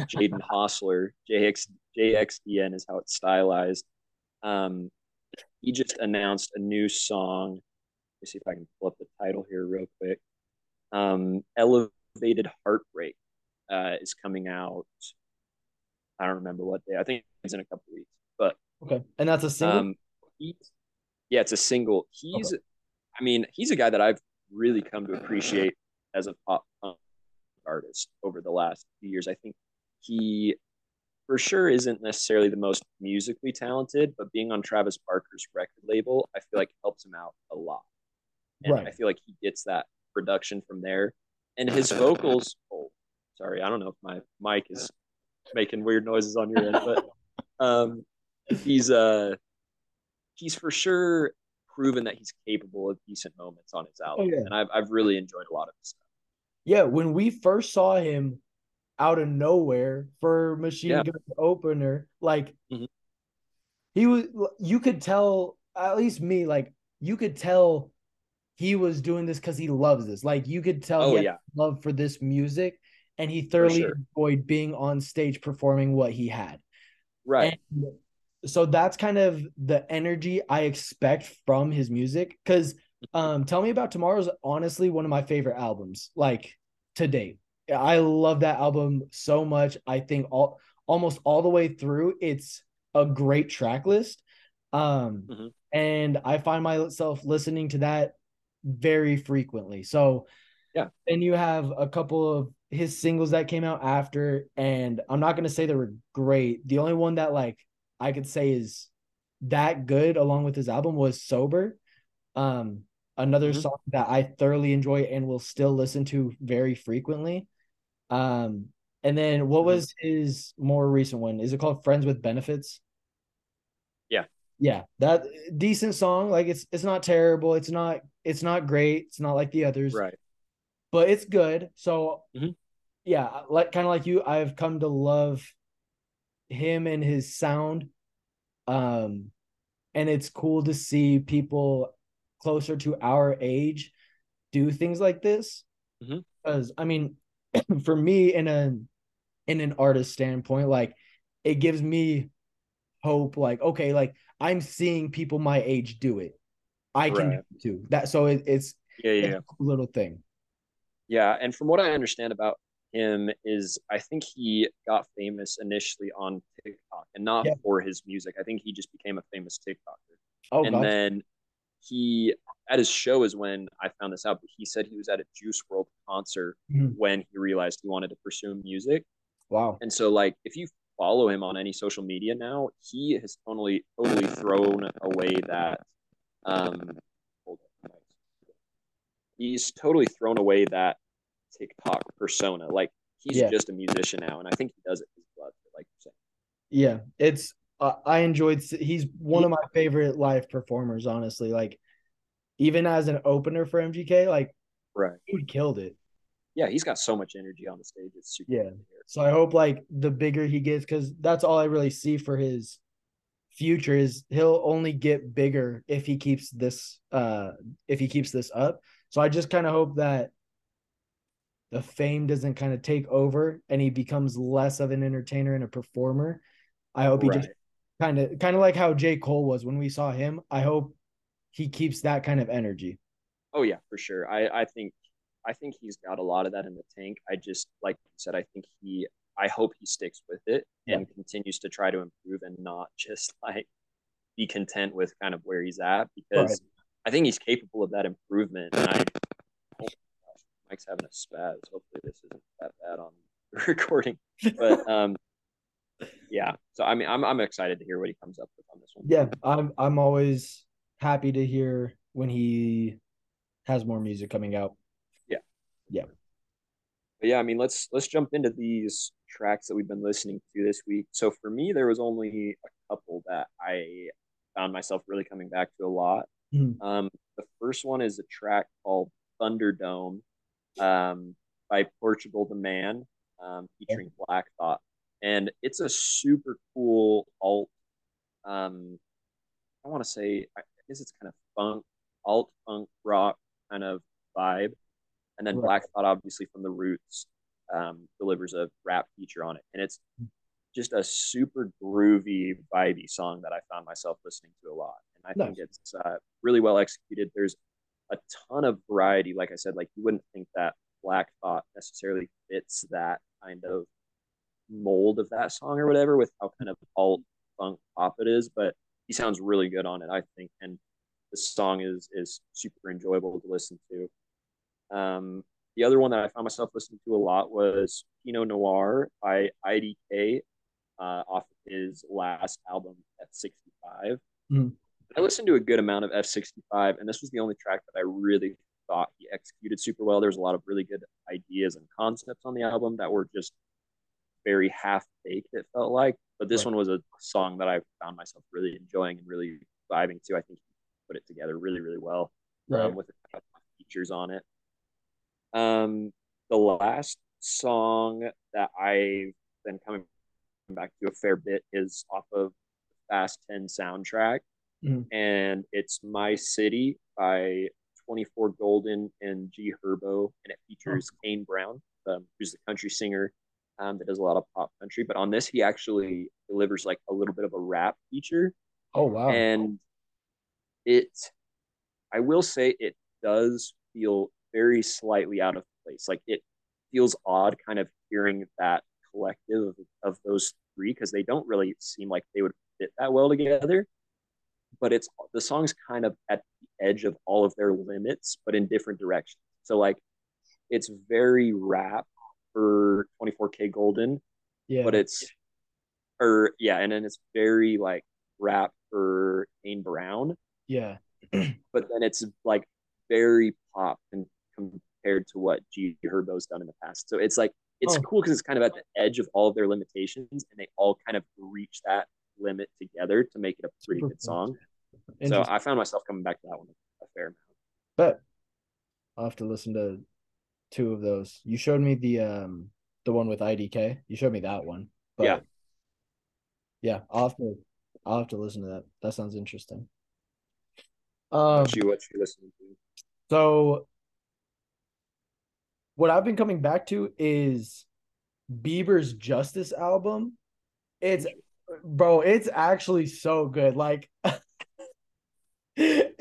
Jaden Hossler. JX JXDN is how it's stylized. Um, he just announced a new song. Let me see if I can pull up the title here real quick. Um, Elevated Heartbreak uh, is coming out. I don't remember what day. I think it's in a couple weeks. But okay, and that's a single. Um, yeah, it's a single. He's, okay. I mean, he's a guy that I've really come to appreciate as a pop artist over the last few years. I think he for sure isn't necessarily the most musically talented, but being on Travis Barker's record label, I feel like helps him out a lot. And right. I feel like he gets that production from there. And his vocals, oh, sorry, I don't know if my mic is making weird noises on your end, but um, he's uh he's for sure proven that he's capable of decent moments on his album, oh, yeah. and I've I've really enjoyed a lot of his stuff. Yeah, when we first saw him out of nowhere for Machine yeah. Gun Opener, like mm-hmm. he was, you could tell at least me, like you could tell he was doing this because he loves this. Like you could tell oh, he yeah. love for this music, and he thoroughly sure. enjoyed being on stage performing what he had. Right. And so that's kind of the energy I expect from his music. Because um, Tell Me About Tomorrow's honestly one of my favorite albums, like to date. I love that album so much. I think all almost all the way through, it's a great track list. Um, mm-hmm. and I find myself listening to that very frequently. So yeah. And you have a couple of his singles that came out after, and I'm not gonna say they were great. The only one that like I could say is that good along with his album was Sober. Um, another mm-hmm. song that I thoroughly enjoy and will still listen to very frequently. Um, and then what mm-hmm. was his more recent one? Is it called Friends with Benefits? Yeah. Yeah, that decent song. Like it's it's not terrible. It's not it's not great. It's not like the others. Right. But it's good. So mm-hmm. yeah, like kind of like you, I've come to love him and his sound. Um, and it's cool to see people closer to our age do things like this. Because mm-hmm. I mean, for me, in a in an artist standpoint, like it gives me hope. Like, okay, like I'm seeing people my age do it. I can right. do. That so it, it's yeah, yeah, little thing. Yeah, and from what I understand about him is I think he got famous initially on TikTok and not yeah. for his music. I think he just became a famous TikToker. Oh, and then he at his show is when I found this out. But he said he was at a Juice WRLD concert mm-hmm. when he realized he wanted to pursue music. Wow! And so, like, if you follow him on any social media now, he has totally totally thrown away that. Um, he's totally thrown away that TikTok persona. Like he's yeah. just a musician now, and I think he does it his blood, like you're saying. Yeah, it's uh, I enjoyed. He's one of my favorite live performers, honestly. Like even as an opener for MGK, like right, he killed it. Yeah, he's got so much energy on the stage. It's super. Yeah. So I hope like the bigger he gets, because that's all I really see for his future is he'll only get bigger if he keeps this uh if he keeps this up. So I just kind of hope that the fame doesn't kind of take over and he becomes less of an entertainer and a performer. I hope right. he just kind of kind of like how J. Cole was when we saw him. I hope he keeps that kind of energy. Oh yeah, for sure. I, I think I think he's got a lot of that in the tank. I just like you said, I think he I hope he sticks with it and continues to try to improve and not just like be content with kind of where he's at because right. I think he's capable of that improvement. And I Mike's having a spaz. Hopefully this isn't that bad on the recording. But um yeah. So I mean I'm I'm excited to hear what he comes up with on this one. Yeah, I'm I'm always happy to hear when he has more music coming out. Yeah. Yeah. But yeah, I mean let's let's jump into these tracks that we've been listening to this week. So for me there was only a couple that I found myself really coming back to a lot. Mm-hmm. Um the first one is a track called Thunderdome um, by Portugal the Man, um, featuring Black Thought, and it's a super cool alt. Um, I want to say, I guess it's kind of funk, alt funk rock kind of vibe, and then right. Black Thought, obviously from the Roots, um, delivers a rap feature on it, and it's just a super groovy, vibey song that I found myself listening to a lot. And I nice. think it's uh, really well executed. There's a ton of variety. Like I said, like you wouldn't think that Black Thought necessarily fits that kind of mold of that song or whatever with how kind of alt funk pop it is, but he sounds really good on it, I think. And the song is is super enjoyable to listen to. Um, the other one that I found myself listening to a lot was Pinot Noir by IDK uh, off of his last album, F65. Mm-hmm. I listened to a good amount of F65, and this was the only track that I really thought he executed super well. There's a lot of really good ideas and concepts on the album that were just very half baked, it felt like. But this right. one was a song that I found myself really enjoying and really vibing to. I think he put it together really, really well um, right. um, with a couple features on it. Um, the last song that I've been coming back to a fair bit is off of Fast 10 soundtrack. Mm-hmm. And it's My City by 24kGoldn and G Herbo. And it features oh. Kane Brown, um, who's the country singer um, that does a lot of pop country. But on this, he actually delivers like a little bit of a rap feature. Oh, wow. And it, I will say, it does feel very slightly out of place. Like it feels odd kind of hearing that collective of, of those three because they don't really seem like they would fit that well together. But it's the song's kind of at the edge of all of their limits, but in different directions. So like it's very rap for 24kGoldn, yeah. but it's or yeah, and then it's very like rap for Kane Brown. Yeah. but then it's like very pop and compared to what G Herbo's done in the past. So it's like it's oh. cool because it's kind of at the edge of all of their limitations, and they all kind of reach that limit together to make it a pretty Super good song. So I found myself coming back to that one a fair amount. But I'll have to listen to two of those. You showed me the um the one with IDK. You showed me that one. But yeah. Yeah, I'll have to I'll have to listen to that. That sounds interesting. Um what you what you listening to? So what I've been coming back to is Bieber's Justice album. It's bro, it's actually so good. Like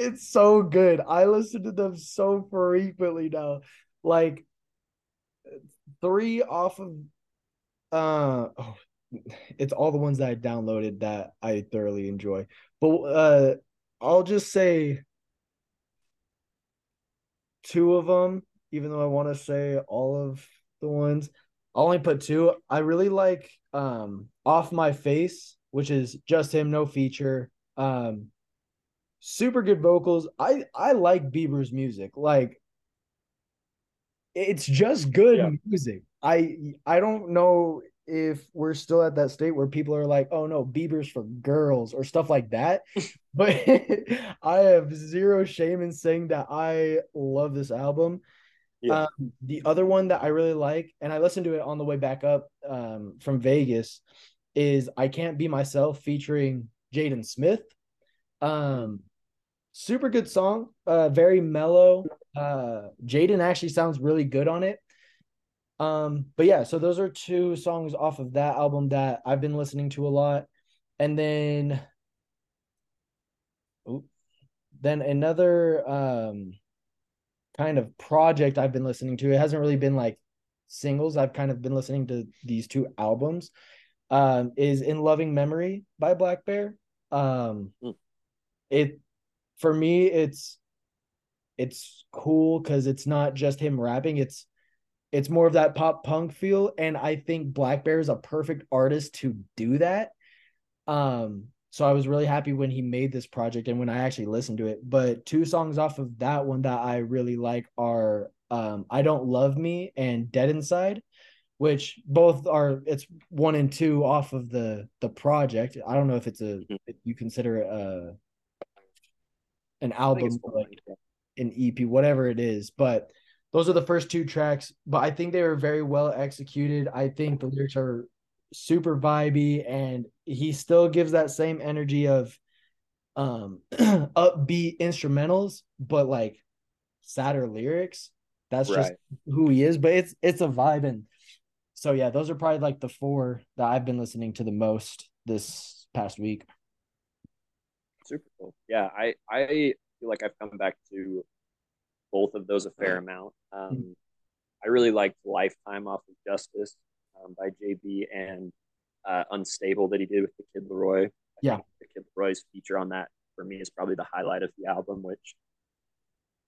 it's so good. I listen to them so frequently now. Like three off of uh oh, it's all the ones that I downloaded that I thoroughly enjoy. But uh I'll just say two of them even though I want to say all of the ones. I'll only put two. I really like um Off My Face, which is just him, no feature. Um super good vocals. I I like Bieber's music. Like it's just good yeah. music. I I don't know if we're still at that state where people are like, "Oh no, Bieber's for girls" or stuff like that. but I have zero shame in saying that I love this album. Yeah. Um, the other one that I really like, and I listened to it on the way back up um, from Vegas, is "I Can't Be Myself" featuring Jaden Smith. Um, super good song, uh, very mellow. Uh, Jaden actually sounds really good on it. Um, but yeah, so those are two songs off of that album that I've been listening to a lot, and then, oops, then another um kind of project I've been listening to. It hasn't really been like singles. I've kind of been listening to these two albums. Um, is In Loving Memory by blackbear. Um, mm. it for me, it's it's cool because it's not just him rapping. It's it's more of that pop punk feel, and I think blackbear is a perfect artist to do that. Um, so I was really happy when he made this project and when I actually listened to it. But two songs off of that one that I really like are um, I Don't Love Me and Dead Inside, which both are it's one and two off of the the project. I don't know if it's a mm-hmm. if you consider it a an album like an EP, whatever it is, but those are the first two tracks. But I think they were very well executed. I think the lyrics are super vibey and he still gives that same energy of um upbeat instrumentals but like sadder lyrics that's right. just who he is but it's it's a vibe and so yeah, those are probably like the four that I've been listening to the most this past week. Super cool. Yeah, I I feel like I've come back to both of those a fair amount. Um, I really liked Lifetime off of Justice um, by JB and uh, Unstable that he did with the Kid LAROI. I yeah, the Kid LAROI's feature on that for me is probably the highlight of the album, which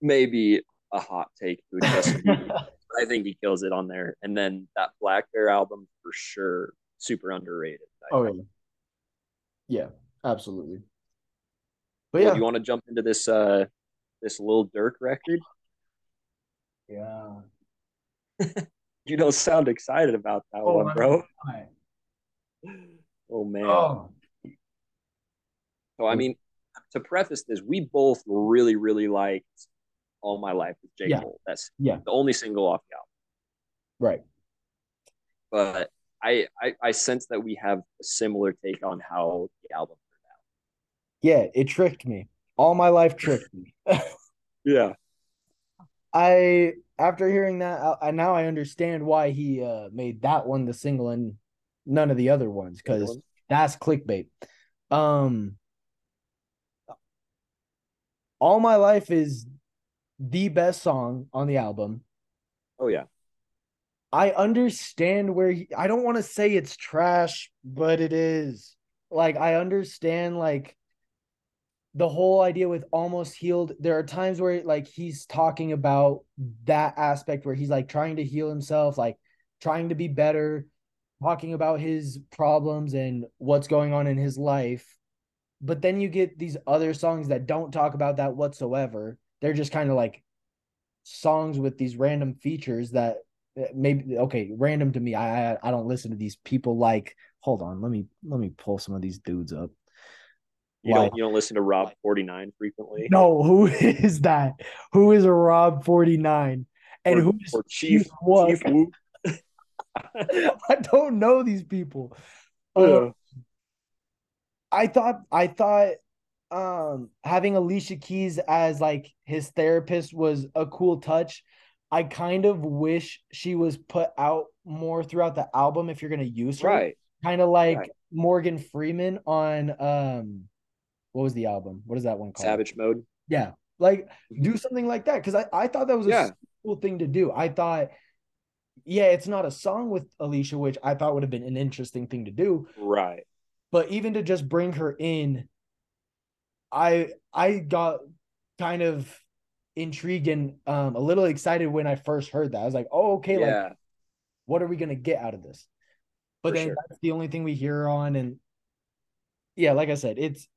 may be a hot take to I think he kills it on there. And then that Black Bear album for sure, super underrated. I oh, think. yeah. Yeah, absolutely. But yeah, you want to jump into this uh this Lil Durk record? Yeah. you don't sound excited about that oh, one, bro. Oh man. Oh. So I mean, to preface this, we both really, really liked All My Life with J. Yeah. Cole. That's yeah the only single off the album. Right. But I, I I sense that we have a similar take on how the album. Yeah, it tricked me. All my life tricked me. yeah. I after hearing that, I, now I understand why he uh, made that one the single and none of the other ones because that's clickbait. Um, all my life is the best song on the album. Oh yeah. I understand where he, I don't want to say it's trash, but it is. Like I understand like the whole idea with almost healed there are times where like he's talking about that aspect where he's like trying to heal himself like trying to be better talking about his problems and what's going on in his life. But then you get these other songs that don't talk about that whatsoever. They're just kind of like songs with these random features that eh, maybe okay random to me. I i don't listen to these people like hold on let me let me pull some of these dudes up you don't you don't listen to Rob 49 frequently? No, who is that? Who is Rob 49? And or, who is or Chief, what? Chief I don't know these people. Yeah. Uh, I thought I thought um having Alicia Keys as like his therapist was a cool touch. I kind of wish she was put out more throughout the album if you're gonna use her. Right. Kind of like right. Morgan Freeman on um what was the album? What is that one called? Savage Mode. Yeah. Like do something like that. Cause I, I thought that was a yeah. cool thing to do. I thought, yeah, it's not a song with Alicia, which I thought would have been an interesting thing to do. Right. But even to just bring her in, I I got kind of intrigued and um a little excited when I first heard that. I was like, oh, okay, yeah. like what are we gonna get out of this? But For then sure. that's the only thing we hear on and yeah, like I said, it's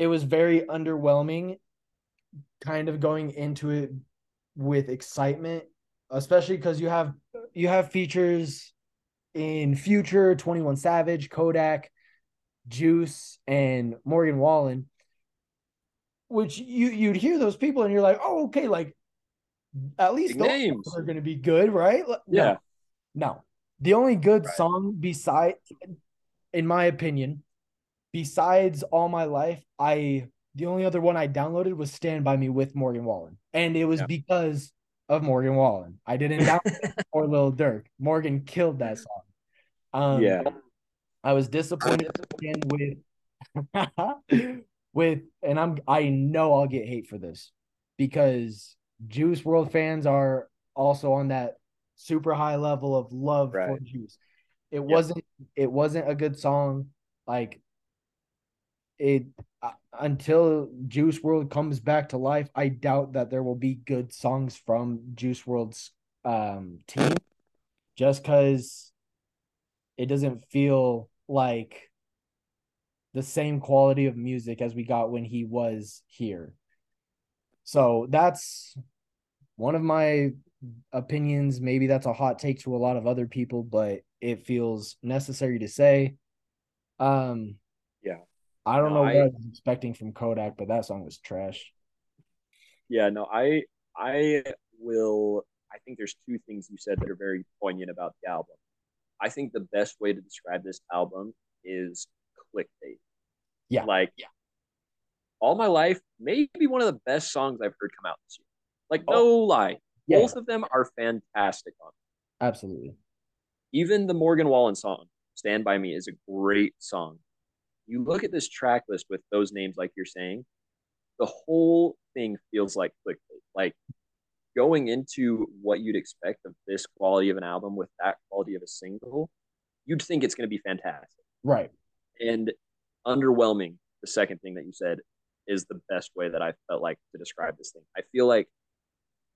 it was very underwhelming kind of going into it with excitement especially because you have you have features in future 21 savage kodak juice and morgan wallen which you you'd hear those people and you're like oh okay like at least Big those names are going to be good right yeah no, no. the only good right. song beside in my opinion besides all my life, I the only other one I downloaded was Stand By Me with Morgan Wallen. And it was yeah. because of Morgan Wallen. I didn't download or Lil Durk. Morgan killed that song. Um, yeah. I was disappointed again with with and I'm I know I'll get hate for this because Juice WRLD fans are also on that super high level of love right. for Juice. It yep. wasn't it wasn't a good song. Like it uh, until Juice WRLD comes back to life, I doubt that there will be good songs from Juice WRLD's um, team, just because it doesn't feel like the same quality of music as we got when he was here. So that's one of my opinions. Maybe that's a hot take to a lot of other people, but it feels necessary to say. Um, I don't no, know what I, I was expecting from Kodak, but that song was trash. Yeah, no, I I will I think there's two things you said that are very poignant about the album. I think the best way to describe this album is clickbait. Yeah. Like yeah. All My Life, maybe one of the best songs I've heard come out this year. Like, oh. no lie. Yeah. Both of them are fantastic on Absolutely. even the Morgan Wallen song, Stand By Me, is a great song. You look at this track list with those names, like you're saying, the whole thing feels like clickbait. Like going into what you'd expect of this quality of an album with that quality of a single, you'd think it's going to be fantastic. Right. And underwhelming, the second thing that you said, is the best way that I felt like to describe this thing. I feel like,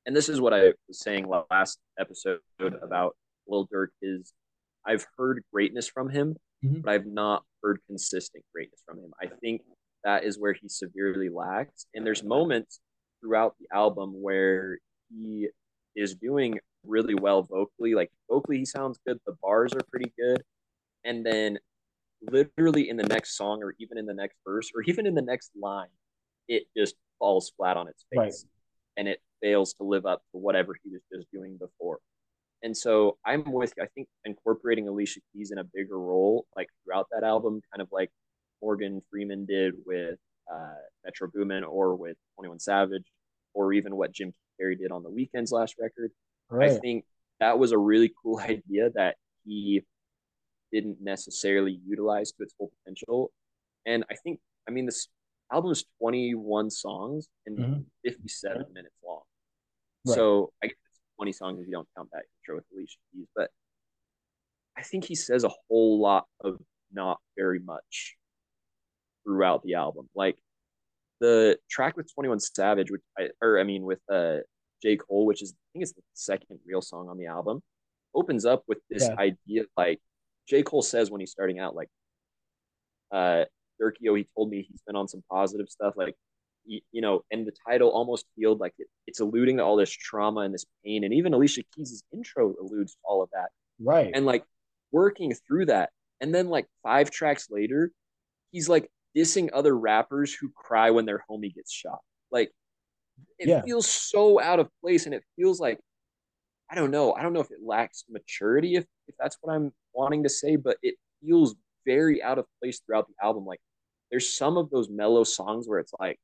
and this is what I was saying last episode about Lil Durk is I've heard greatness from him, mm-hmm. but I've not heard consistent greatness from him. I think that is where he severely lacks. And there's moments throughout the album where he is doing really well vocally. Like vocally, he sounds good. The bars are pretty good. And then literally in the next song or even in the next verse or even in the next line, it just falls flat on its face right. and it fails to live up to whatever he was just doing before. And so I'm with you. I think incorporating Alicia Keys in a bigger role, like throughout that album, kind of like Morgan Freeman did with uh, Metro Boomin or with 21 Savage, or even what Jim Carrey did on the Weeknd's last record. Right. I think that was a really cool idea that he didn't necessarily utilize to its full potential. And I think, I mean, this album is 21 songs and mm-hmm. 57 minutes long. Right. So I 20 songs if you don't count that intro with Alicia Keys. But I think he says a whole lot of not very much throughout the album. Like the track with 21 Savage, which I, or I mean with uh J. Cole, which is I think it's the second real song on the album, opens up with this yeah. idea like J. Cole says when he's starting out, like uh Durkio, he told me he's been on some positive stuff, like you, you know, and the title almost feels like it, it's alluding to all this trauma and this pain, and even Alicia Keys' intro alludes to all of that, right? And like working through that, and then like five tracks later, he's like dissing other rappers who cry when their homie gets shot. Like it yeah. feels so out of place and it feels like I don't know. I don't know if it lacks maturity if if that's what I'm wanting to say, but it feels very out of place throughout the album. Like there's some of those mellow songs where it's like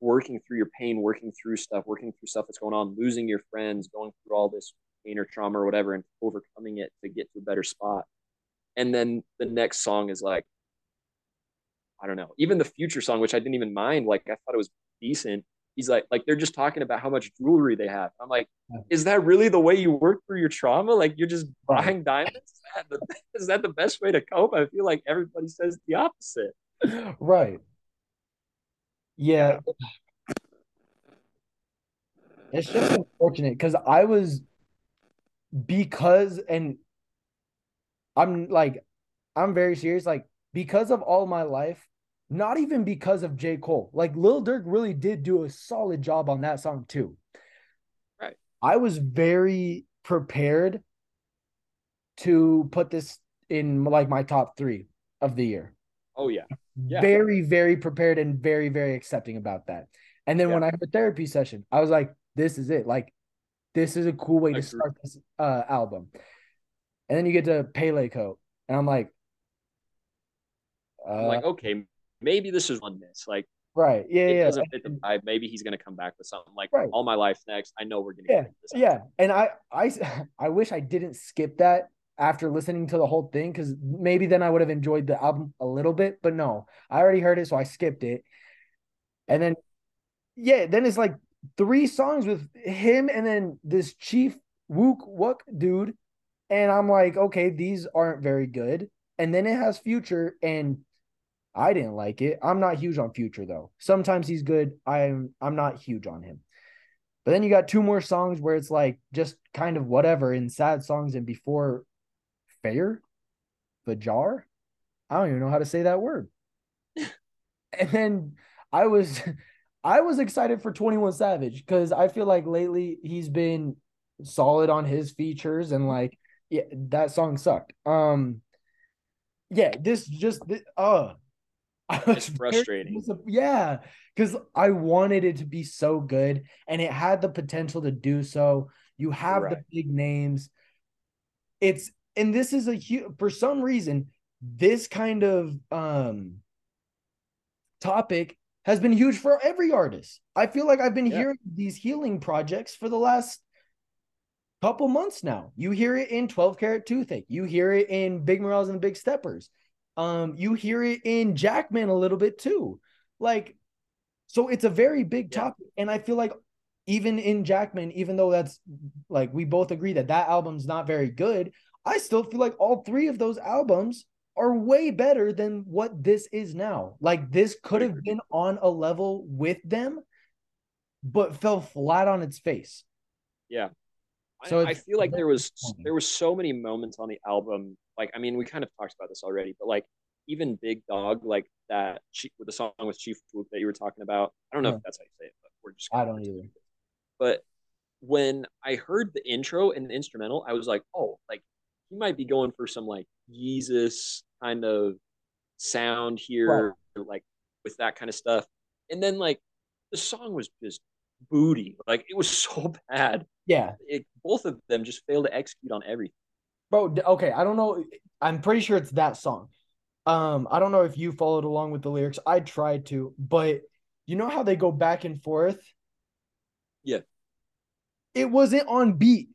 working through your pain, working through stuff, working through stuff that's going on, losing your friends, going through all this pain or trauma or whatever, and overcoming it to get to a better spot. And then the next song is like, I don't know, even the future song, which I didn't even mind, like I thought it was decent. He's like, like they're just talking about how much jewelry they have. I'm like, is that really the way you work through your trauma? Like you're just buying diamonds? Is that, the, is that the best way to cope? I feel like everybody says the opposite. Right. Yeah. It's just unfortunate because I was because and I'm like I'm very serious like because of all my life not even because of J. Cole like Lil Durk really did do a solid job on that song too. Right. I was very prepared to put this in like my top 3 of the year oh yeah yeah. very, very prepared and very, very accepting about that. And then yeah. when I had a therapy session, I was like, this is it. Like, this is a cool way to start this uh, album. And then you get to Pelle Coat, and I'm like, uh, I'm like, okay, maybe this is one miss. Like, right, yeah, it yeah. Doesn't fit the vibe. Maybe he's gonna come back with something like right. all my life next. I know we're gonna yeah, yeah. And I, I, I wish I didn't skip that after listening to the whole thing because maybe then I would have enjoyed the album a little bit, but no, I already heard it, so I skipped it. And then, yeah, then it's like three songs with him and then this Chief Wook Wook dude. And I'm like, okay, these aren't very good. And then it has Future, and I didn't like it. I'm not huge on Future though. Sometimes he's good. I'm I'm not huge on him. But then you got two more songs where it's like just kind of whatever in sad songs and before fair, Fajar. I don't even know how to say that word. and then I was I was excited for 21 Savage because I feel like lately he's been solid on his features and like yeah, that song sucked. Um yeah, this just uh it's frustrating. yeah, because I wanted it to be so good and it had the potential to do so. You have right. the big names. It's and this is a huge for some reason this kind of um topic has been huge for every artist. I feel like I've been yeah. hearing these healing projects for the last couple months now. You hear it in 12 carat toothache. You hear it in Big Morales and the Big Steppers. Um, you hear it in Jackman a little bit too. Like, so it's a very big Yeah. topic. And I feel like even in Jackman, even though that's like we both agree that that album's not very good, I still feel like all three of those albums are way better than what this is now. Like this could have been on a level with them, but fell flat on its face. Yeah. I- So I, it's feel like there was there was so many moments on the album. Like, I mean, we kind of talked about this already, but like even Big Dog, like that Chief, with the song with Chief Whoop that you were talking about. I don't know Yeah. if that's how you say it, but we're just I don't either. But when I heard the intro and the instrumental, I was like, oh, like he might be going for some like Jesus kind of sound here, like with that kind of stuff. And then like the song was just booty. Like it was so bad. Yeah. It, both of them just failed to execute on everything. Bro, okay, I don't know. I'm pretty sure it's that song. Um, I don't know if you followed along with the lyrics. I tried to, but you know how they go back and forth? Yeah. It wasn't on beat.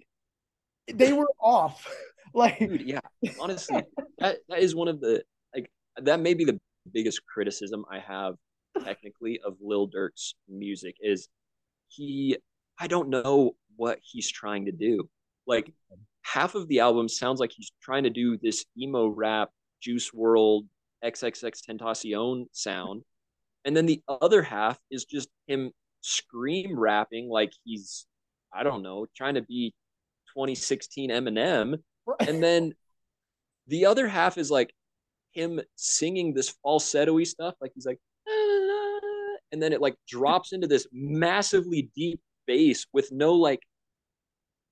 They were off. Like, Dude, yeah. Honestly, that, that is one of the like that may be the biggest criticism I have technically of Lil Durk's music is he I don't know what he's trying to do. Like half of the album sounds like he's trying to do this emo rap Juice WRLD XXX Tentacion sound. And then the other half is just him scream rapping like he's I don't know, trying to be 2016 Eminem and then the other half is like him singing this falsetto stuff like he's like and then it like drops into this massively deep bass with no like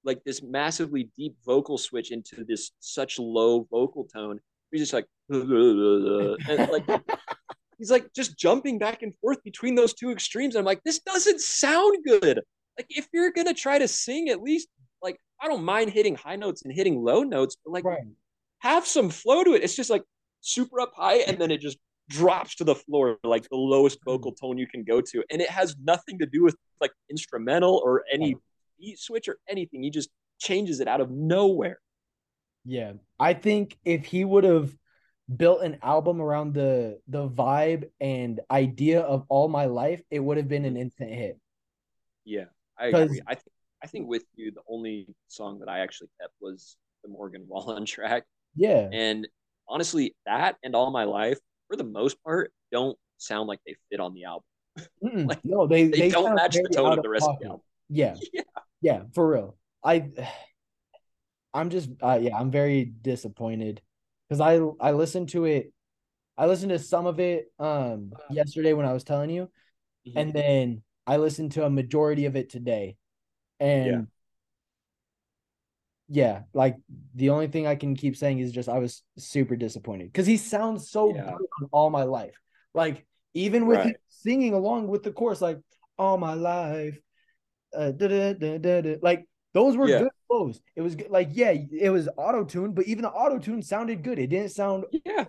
like this massively deep vocal switch into this such low vocal tone. He's just like and like he's like just jumping back and forth between those two extremes. I'm like this doesn't sound good. Like if you're gonna try to sing at least like i don't mind hitting high notes and hitting low notes but like right. have some flow to it. It's just like super up high and then it just drops to the floor, like the lowest mm. vocal tone you can go to. And it has nothing to do with like instrumental or any beat switch or anything. He just changes it out of nowhere. Yeah. I think if he would have built an album around the the vibe and idea of all my life, it would have been an mm. instant hit. Yeah, I agree. I think I think with you, the only song that I actually kept was the Morgan Wallen track. Yeah. And honestly, that and all my life, for the most part, don't sound like they fit on the album. Like, no, they They, don't match the tone of the rest of the album. Yeah. Yeah. Yeah, for real. I I'm just uh yeah, I'm very disappointed cuz I I listened to it I listened to some of it um yesterday when I was telling you Mhm. and then I listened to a majority of it today. And Yeah. yeah, like the only thing I can keep saying is just I was super disappointed cuz he sounds so Yeah. good on all my life. Like even with him Right. singing along with the chorus like all my life uh, da, da, da. like those were Yeah. good flows. It was good. like yeah, it was auto tuned, but even the auto tune sounded good. It didn't sound Yeah.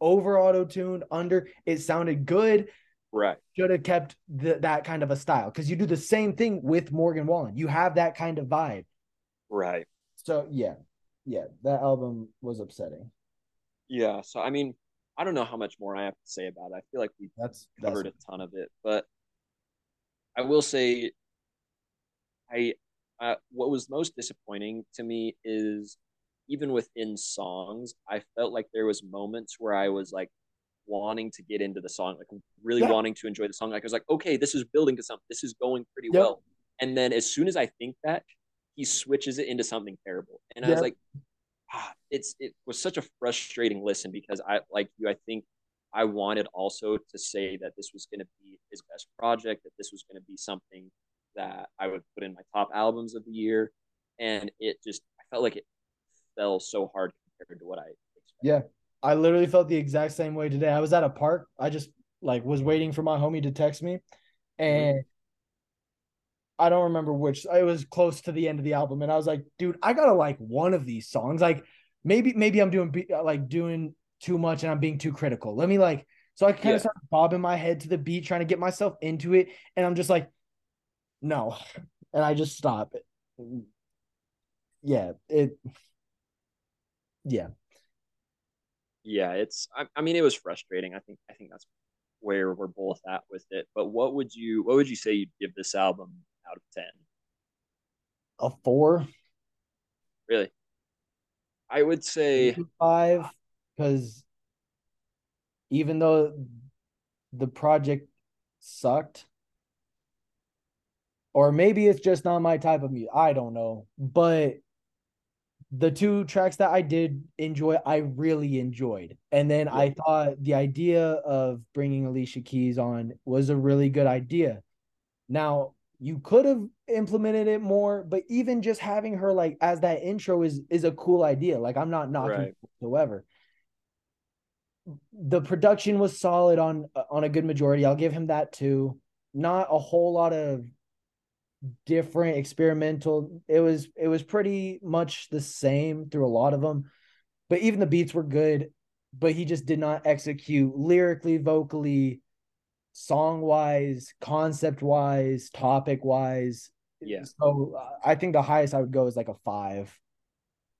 over auto tuned, under. It sounded good. Right. Should have kept the, that kind of a style because you do the same thing with Morgan Wallen. You have that kind of vibe. Right. So yeah, yeah, that album was upsetting. Yeah. So I mean, I don't know how much more I have to say about it. I feel like we That's covered that's, a ton of it, but I will say, I uh, what was most disappointing to me is even within songs, I felt like there was moments where I was like wanting to get into the song, like really Yeah. wanting to enjoy the song. Like I was like, okay, this is building to something. This is going pretty Yep. well. And then as soon as I think that, he switches it into something terrible, and I was like, ah, it's it was such a frustrating listen because I like you. I think I wanted also to say that this was going to be his best project, that this was going to be something that I would put in my top albums of the year, and it just I felt like it fell so hard compared to what I expected. yeah. I literally felt the exact same way today. I was at a park. I just like was waiting for my homie to text me, mm-hmm. and I don't remember which. It was close to the end of the album, and I was like, dude, I gotta like one of these songs. Like maybe maybe I'm doing uh, like doing too much and I'm being too critical. Let me like so I kind Yeah. of start bobbing my head to the beat, trying to get myself into it, and I'm just like, no, and I just stop mm. yeah, it yeah. Yeah, it's I, I mean it was frustrating. I think I think that's where we're both at with it. But what would you what would you say you'd give this album out of 10? A 4? Really? I would say 5 cuz even though the project sucked or maybe it's just not my type of music. I don't know. But the two tracks that I did enjoy, I really enjoyed. And then yeah. I thought the idea of bringing Alicia Keys on was a really good idea. Now, you could have implemented it more, but even just having her like as that intro is is a cool idea. Like I'm not knocking right. whatsoever. The production was solid on on a good majority. I'll give him that too. Not a whole lot of different experimental it was it was pretty much the same through a lot of them but even the beats were good but he just did not execute lyrically vocally song wise concept wise topic wise yeah. So i think the highest i would go is like a five.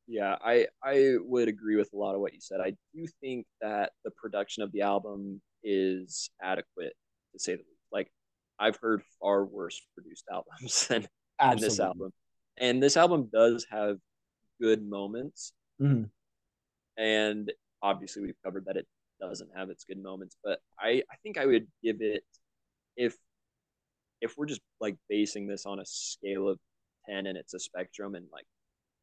Yeah i i would agree with a lot of what you said. I do think that the production of the album is adequate to say the least I've heard far worse produced albums than, than this album. And this album does have good moments. Mm-hmm. And obviously we've covered that it doesn't have its good moments, but I, I think I would give it if if we're just like basing this on a scale of 10 and it's a spectrum and like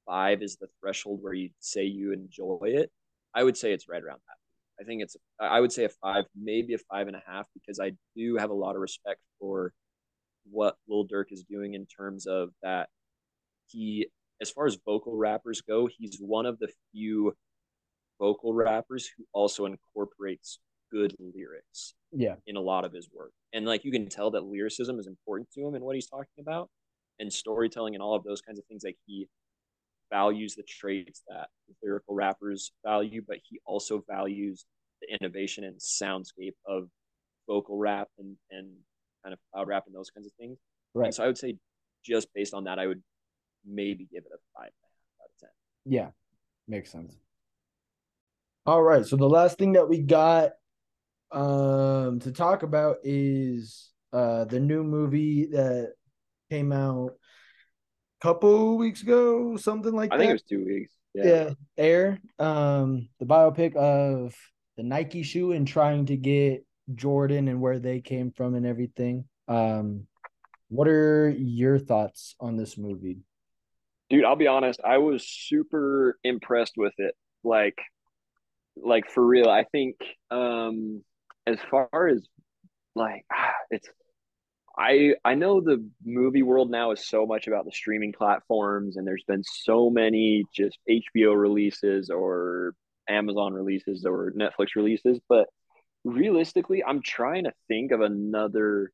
five is the threshold where you say you enjoy it, I would say it's right around that. I think it's I would say a five, maybe a five and a half, because I do have a lot of respect for what Lil Durk is doing in terms of that he as far as vocal rappers go, he's one of the few vocal rappers who also incorporates good lyrics yeah. in a lot of his work. And like you can tell that lyricism is important to him and what he's talking about and storytelling and all of those kinds of things like he values the traits that lyrical rappers value, but he also values the innovation and soundscape of vocal rap and, and kind of cloud rap and those kinds of things. Right. And so I would say just based on that, I would maybe give it a five out of ten. Yeah, makes sense. All right. So the last thing that we got um to talk about is uh the new movie that came out couple weeks ago, something like I that. I think it was two weeks. Yeah. yeah. Air, um, the biopic of the Nike shoe and trying to get Jordan and where they came from and everything. Um, what are your thoughts on this movie? Dude, I'll be honest, I was super impressed with it. Like like for real. I think um as far as like ah, it's I I know the movie world now is so much about the streaming platforms, and there's been so many just HBO releases or Amazon releases or Netflix releases, but realistically, I'm trying to think of another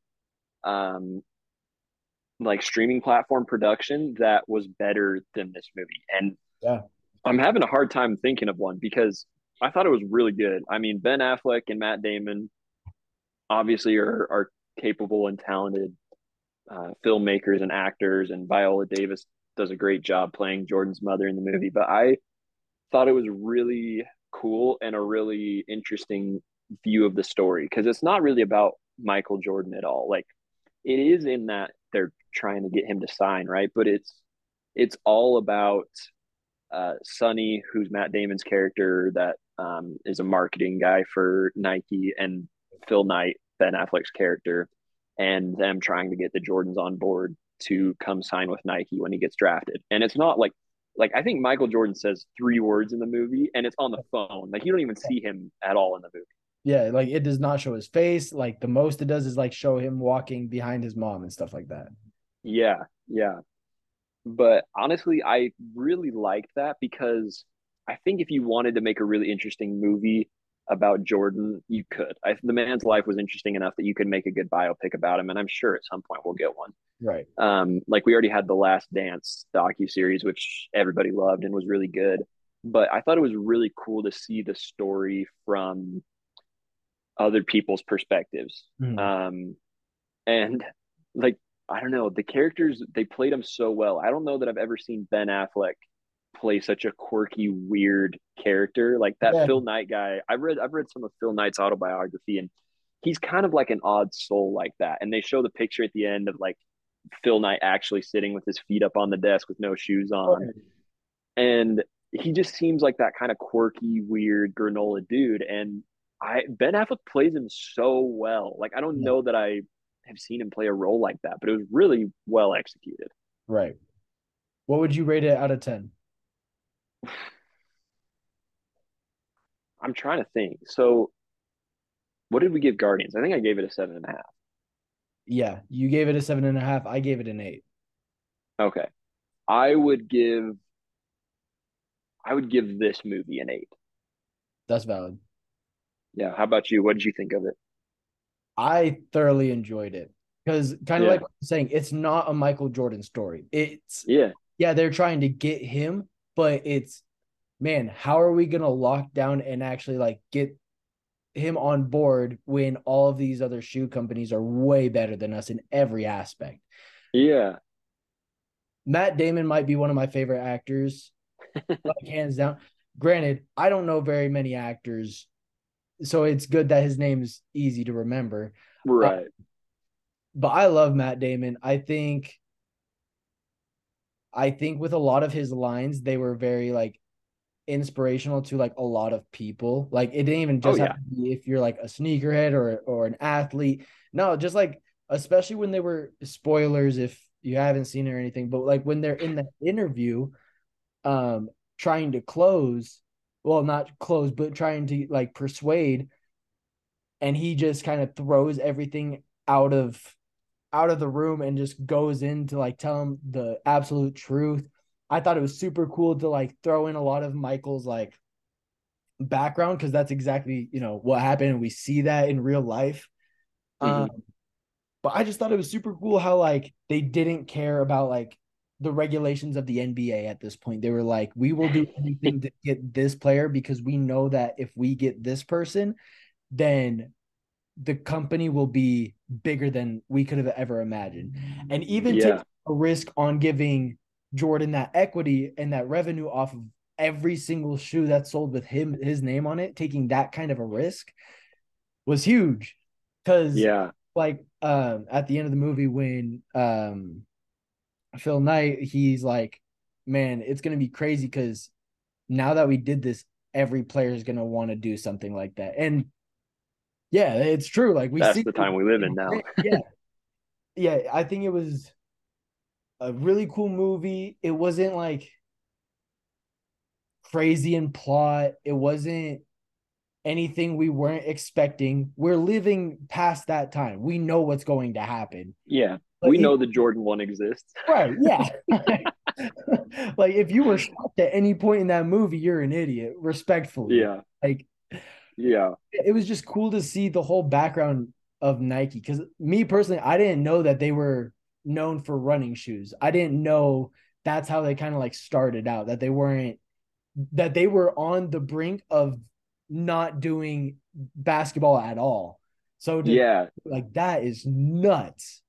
um like streaming platform production that was better than this movie. And yeah, I'm having a hard time thinking of one because I thought it was really good. I mean, Ben Affleck and Matt Damon obviously are are capable and talented uh, filmmakers and actors, and Viola Davis does a great job playing Jordan's mother in the movie. But I thought it was really cool and a really interesting view of the story because it's not really about Michael Jordan at all. Like it is in that they're trying to get him to sign, right? But it's it's all about uh, Sonny, who's Matt Damon's character, that um, is a marketing guy for Nike, and Phil Knight, Ben Affleck's character and them trying to get the Jordans on board to come sign with Nike when he gets drafted. And it's not like like I think Michael Jordan says three words in the movie and it's on the phone. Like you don't even see him at all in the movie. Yeah, like it does not show his face. Like the most it does is like show him walking behind his mom and stuff like that. Yeah, yeah. But honestly, I really liked that because I think if you wanted to make a really interesting movie about Jordan, you could. I, the man's life was interesting enough that you could make a good biopic about him, and I'm sure at some point we'll get one. Right. Um, like we already had the Last Dance docu series, which everybody loved and was really good. But I thought it was really cool to see the story from other people's perspectives. Mm-hmm. Um, and like I don't know, the characters they played them so well. I don't know that I've ever seen Ben Affleck play such a quirky, weird character. Like that Yeah. Phil Knight guy. I've read I've read some of Phil Knight's autobiography and he's kind of like an odd soul like that. And they show the picture at the end of like Phil Knight actually sitting with his feet up on the desk with no shoes on. And he just seems like that kind of quirky, weird granola dude. And I Ben Affleck plays him so well. Like I don't Yeah. know that I have seen him play a role like that, but it was really well executed. Right. What would you rate it out of 10? I'm trying to think. So what did we give Guardians? I think I gave it a seven and a half. Yeah, you gave it a seven and a half. I gave it an eight. Okay. I would give I would give this movie an eight. That's valid. Yeah. How about you? What did you think of it? I thoroughly enjoyed it because kind of Yeah. like saying, it's not a Michael Jordan story. It's Yeah. yeah, they're trying to get him, but it's man, how are we gonna lock down and actually like get him on board when all of these other shoe companies are way better than us in every aspect? Yeah. Matt Damon might be one of my favorite actors, like hands down. Granted, I don't know very many actors, so it's good that his name's easy to remember. Right. But I love Matt Damon. I think I think with a lot of his lines, they were very like inspirational to like a lot of people. Like it didn't even just Oh, have to be if you're like a sneakerhead or or an athlete. No, just like especially when they were spoilers if you haven't seen it or anything, but like when they're in the interview, um, trying to close, well, not close, but trying to like persuade, and he just kind of throws everything out of out of the room and just goes in to like tell him the absolute truth. I thought it was super cool to like throw in a lot of Michael's like background because that's exactly you know what happened and we see that in real life. Mhm. Um, but I just thought it was super cool how like they didn't care about like the regulations of the NBA at this point. They were like, we will do anything to get this player because we know that if we get this person, then the company will be bigger than we could have ever imagined. And even Yeah. take a risk on giving Jordan that equity and that revenue off of every single shoe that's sold with him his name on it, taking that kind of a risk was huge. Cause Yeah. like um at the end of the movie when um Phil Knight he's like man it's going to be crazy cuz now that we did this every player is going to want to do something like that and yeah it's true like we That's see the time we live in now. yeah yeah I think it was a really cool movie it wasn't like crazy in plot it wasn't anything we weren't expecting. We're living past that time. We know what's going to happen. Yeah. We know the Jordan one exists. Right. Yeah. like if you were shocked at any point in that movie, you're an idiot, respectfully. Yeah. Like Yeah. it was just cool to see the whole background of Nike. Cause me personally, I didn't know that they were known for running shoes. I didn't know that's how they kind of like started out, that they weren't that they were on the brink of not doing basketball at all. So to, Yeah. like that is nuts.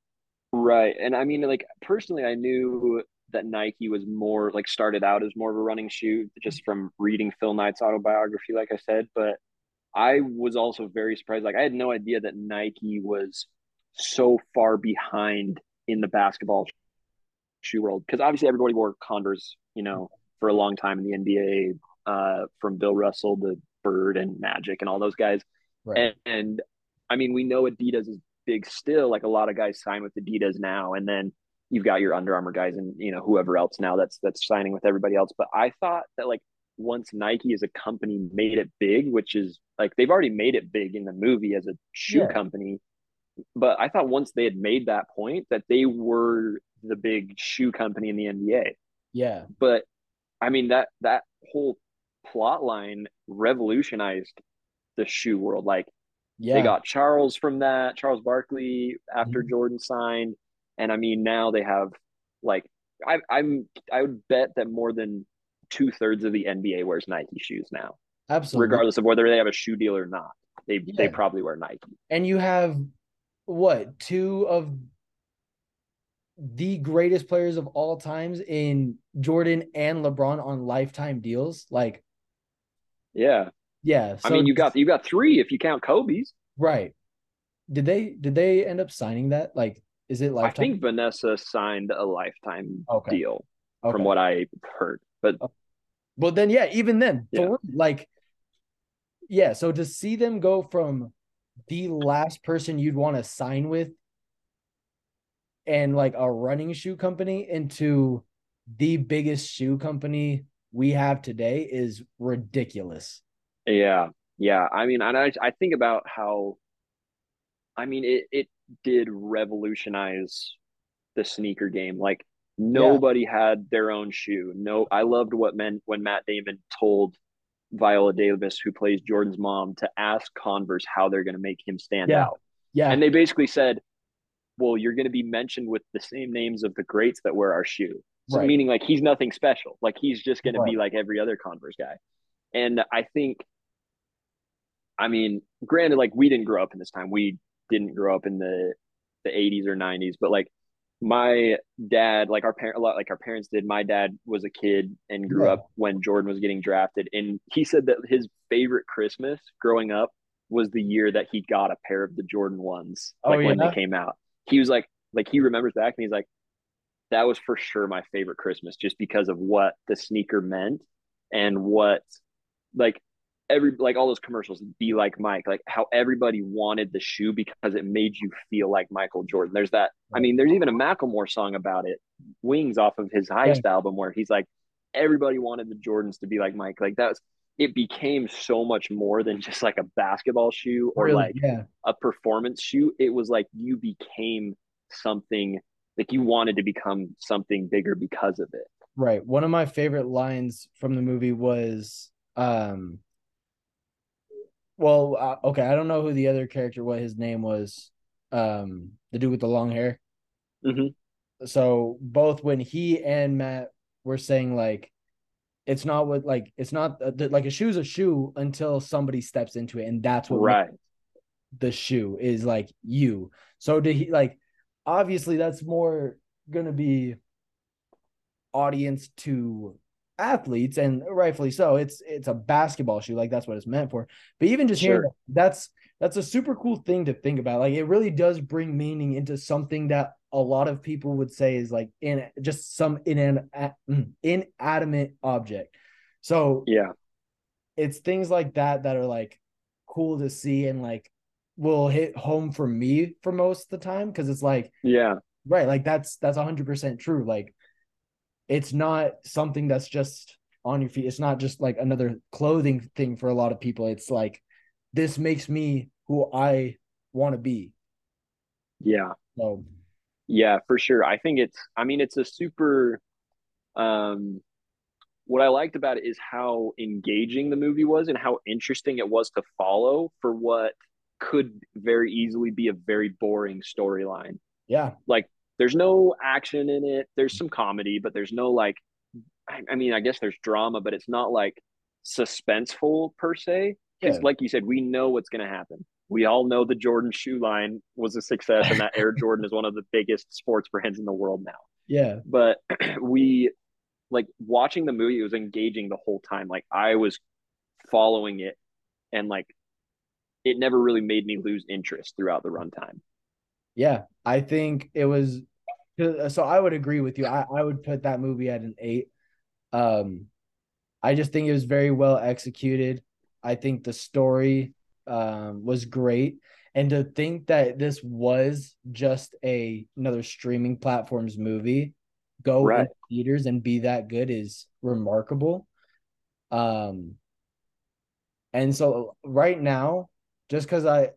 Right. And I mean, like personally, I knew that Nike was more like started out as more of a running shoe just from reading Phil Knight's autobiography, like I said. But I was also very surprised. Like I had no idea that Nike was so far behind in the basketball shoe world because obviously everybody wore Converse, you know, for a long time in the NBA, uh, from Bill Russell to Bird and Magic and all those guys. Right. And, and I mean, we know Adidas is big still. Like a lot of guys sign with Adidas now, and then you've got your Under Armour guys and you know whoever else now that's that's signing with everybody else. But I thought that like once Nike as a company made it big, which is like they've already made it big in the movie as a shoe Yeah. company. But I thought once they had made that point that they were the big shoe company in the NBA yeah. but I mean that that whole plot line revolutionized the shoe world. Like Yeah. they got Charles from that, Charles Barkley after Mhm. Jordan signed, and I mean now they have like I, I'm I would bet that more than two thirds of the NBA wears Nike shoes now, absolutely. regardless of whether they have a shoe deal or not. They they probably wear Nike. and you have what two of the greatest players of all times in Jordan and LeBron on lifetime deals. Like, yeah, yeah. So, I mean, you got you got three if you count Kobe's. Right. Did they did they end up signing that? Like, is it lifetime? I think Vanessa signed a lifetime okay. deal, okay. from what I heard. But okay. Well, then yeah, even then, yeah. For, like, yeah. So to see them go from the last person you'd want to sign with and like a running shoe company into the biggest shoe company we have today is ridiculous. Yeah. Yeah. I mean, I I think about how I mean it it did revolutionize the sneaker game. Like nobody yeah. had their own shoe. No, I loved what meant when Matt Damon told Viola Davis, who plays Jordan's mom, to ask Converse how they're going to make him stand yeah. out. Yeah. And they basically said, well, you're going to be mentioned with the same names of the greats that wear our shoe. So right. meaning like he's nothing special. Like he's just going right. to be like every other Converse guy. And I think, I mean, granted, like we didn't grow up in this time. We didn't grow up in the the 80s or 90s, but like my dad, like our parent, a lot like our parents did. My dad was a kid and grew yeah. up when Jordan was getting drafted, and he said that his favorite Christmas growing up was the year that he got a pair of the Jordan ones, oh, like oh, yeah? when they came out he was like like he remembers back and he's like that was for sure my favorite christmas just because of what the sneaker meant and what like every like all those commercials be like mike like how everybody wanted the shoe because it made you feel like michael jordan there's that i mean there's even a macklemore song about it wings off of his heist yeah. album where he's like everybody wanted the jordans to be like mike like that was it became so much more than just like a basketball shoe or really? like yeah. a performance shoe. It was like you became something like you wanted to become something bigger because of it. Right. One of my favorite lines from the movie was um well, uh, okay, I don't know who the other character what his name was. Um the dude with the long hair. Mm-hmm. So both when he and Matt were saying like it's not what like it's not uh, like a shoe's a shoe until somebody steps into it and that's what right the shoe is like you so did he like obviously that's more gonna be audience to athletes and rightfully so it's it's a basketball shoe like that's what it's meant for. But even just sure. hearing that's that's a super cool thing to think about. Like it really does bring meaning into something that a lot of people would say is like in just some in an mm, inanimate object. So yeah, it's things like that that are like cool to see and like will hit home for me for most of the time because it's like yeah. Right like that's that's 100% true. Like it's not something that's just on your feet it's not just like another clothing thing for a lot of people it's like this makes me who i want to be yeah so yeah, for sure. I think it's I mean it's a super um what I liked about it is how engaging the movie was and how interesting it was to follow for what could very easily be a very boring storyline. Yeah. Like there's no action in it. There's some comedy, but there's no like I, I mean, I guess there's drama, but it's not like suspenseful per se. Because yeah. like you said, we know what's gonna happen we all know the Jordan shoe line was a success and that Air Jordan is one of the biggest sports brands in the world now. Yeah. But we like watching the movie, it was engaging the whole time. Like I was following it and like it never really made me lose interest throughout the runtime. Yeah. I think it was so I would agree with you. I, I would put that movie at an eight. Um I just think it was very well executed. I think the story um, was great. And to think that this was just a another streaming platform's movie, go right. in theaters and be that good is remarkable. Um, and so right now, just because I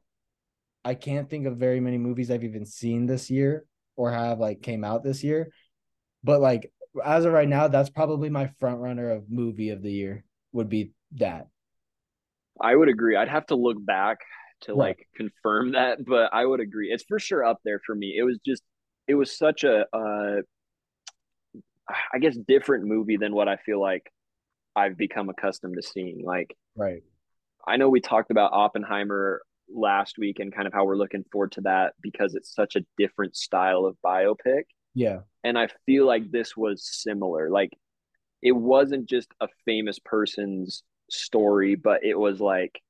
I can't think of very many movies I've even seen this year or have like came out this year, but like as of right now, that's probably my front runner of movie of the year would be that. I would agree. I'd have to look back to right. like confirm that, but I would agree. It's for sure up there for me. It was just it was such a uh I guess different movie than what I feel like I've become accustomed to seeing. Like right. I know we talked about Oppenheimer last week and kind of how we're looking forward to that because it's such a different style of biopic. Yeah. And I feel like this was similar. Like it wasn't just a famous person's story, but it was like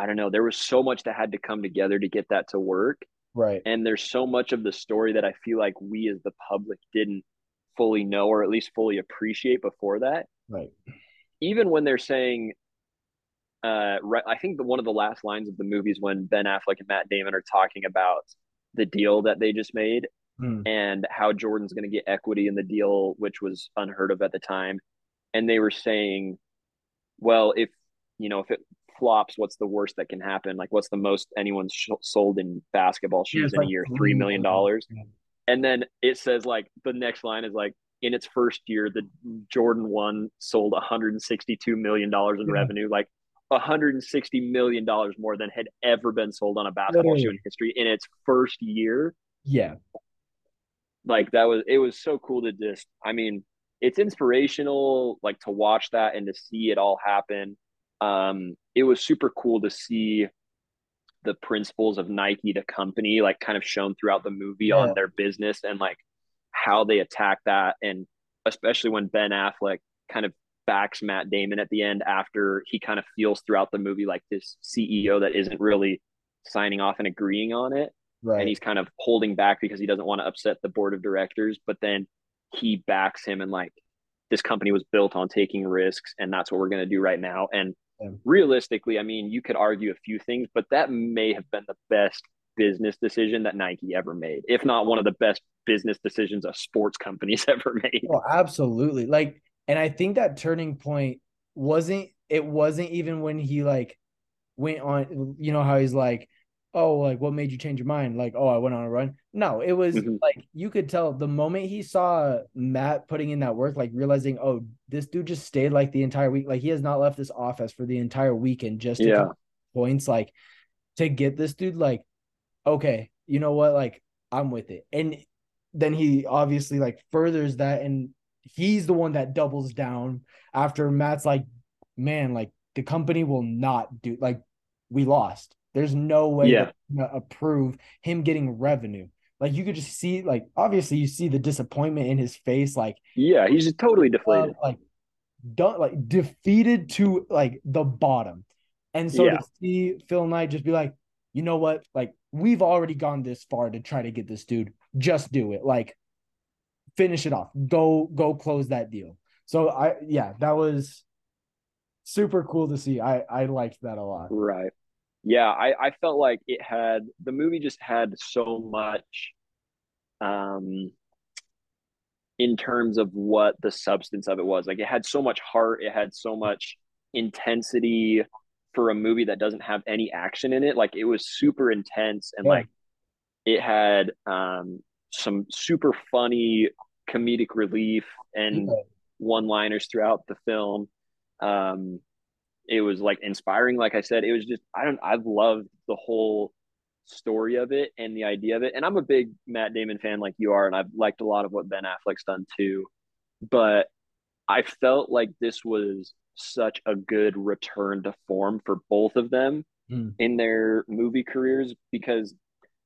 I don't know, there was so much that had to come together to get that to work. Right. And there's so much of the story that I feel like we as the public didn't fully know or at least fully appreciate before that. Right. Even when they're saying uh right, I think the one of the last lines of the movie is when Ben Affleck and Matt Damon are talking about the deal that they just made Mm. and how Jordan's going to get equity in the deal, which was unheard of at the time. And they were saying, well, if you know, if it flops, what's the worst that can happen? Like, what's the most anyone's sh- sold in basketball shoes it's in like a year? Three million dollars. Yeah. And then it says like the next line is like in its first year, the Jordan one sold 162 million dollars in Yeah. revenue, like 160 million dollars more than had ever been sold on a basketball shoe in history in its first year Yeah. like that was it was so cool to just i mean it's inspirational like to watch that and to see it all happen um it was super cool to see the principles of nike the company like kind of shown throughout the movie Yeah. on their business and like how they attack that and especially when ben affleck kind of backs matt damon at the end after he kind of feels throughout the movie like this ceo that isn't really signing off and agreeing on it Right. and he's kind of holding back because he doesn't want to upset the board of directors but then he backs him and like this company was built on taking risks and that's what we're going to do right now and Yeah. realistically i mean you could argue a few things but that may have been the best business decision that nike ever made if not one of the best business decisions a sports company's ever made Oh, absolutely. Like, and I think that turning point wasn't it wasn't even when he like went on, you know, how he's like, Oh, like what made you change your mind? Like, oh, I went on a run. No, it was Mhm. like you could tell the moment he saw Matt putting in that work, like realizing, oh, this dude just stayed like the entire week. Like he has not left this office for the entire weekend just to Yeah. points, like to get this dude, like, okay, you know what? Like, I'm with it. And then he obviously like furthers that and he's the one that doubles down after Matt's like, man, like the company will not do like we lost. There's no way Yeah. to approve him getting revenue. Like you could just see, like obviously you see the disappointment in his face, like yeah he's totally uh, deflated like done like defeated to like the bottom. And so Yeah. to see Phil Knight just be like, you know what? Like we've already gone this far to try to get this dude. Just do it. Like finish it off. Go go close that deal. So I yeah, that was super cool to see. I I liked that a lot. Right. Yeah, I, I felt like it had the movie just had so much um in terms of what the substance of it was. Like it had so much heart, it had so much intensity for a movie that doesn't have any action in it. Like it was super intense and Yeah. like it had um some super funny comedic relief and Yeah. one-liners throughout the film. Um it was like inspiring like i said it was just i don't i've loved the whole story of it and the idea of it and i'm a big matt damon fan like you are and i've liked a lot of what ben affleck's done too but i felt like this was such a good return to form for both of them Mm. in their movie careers because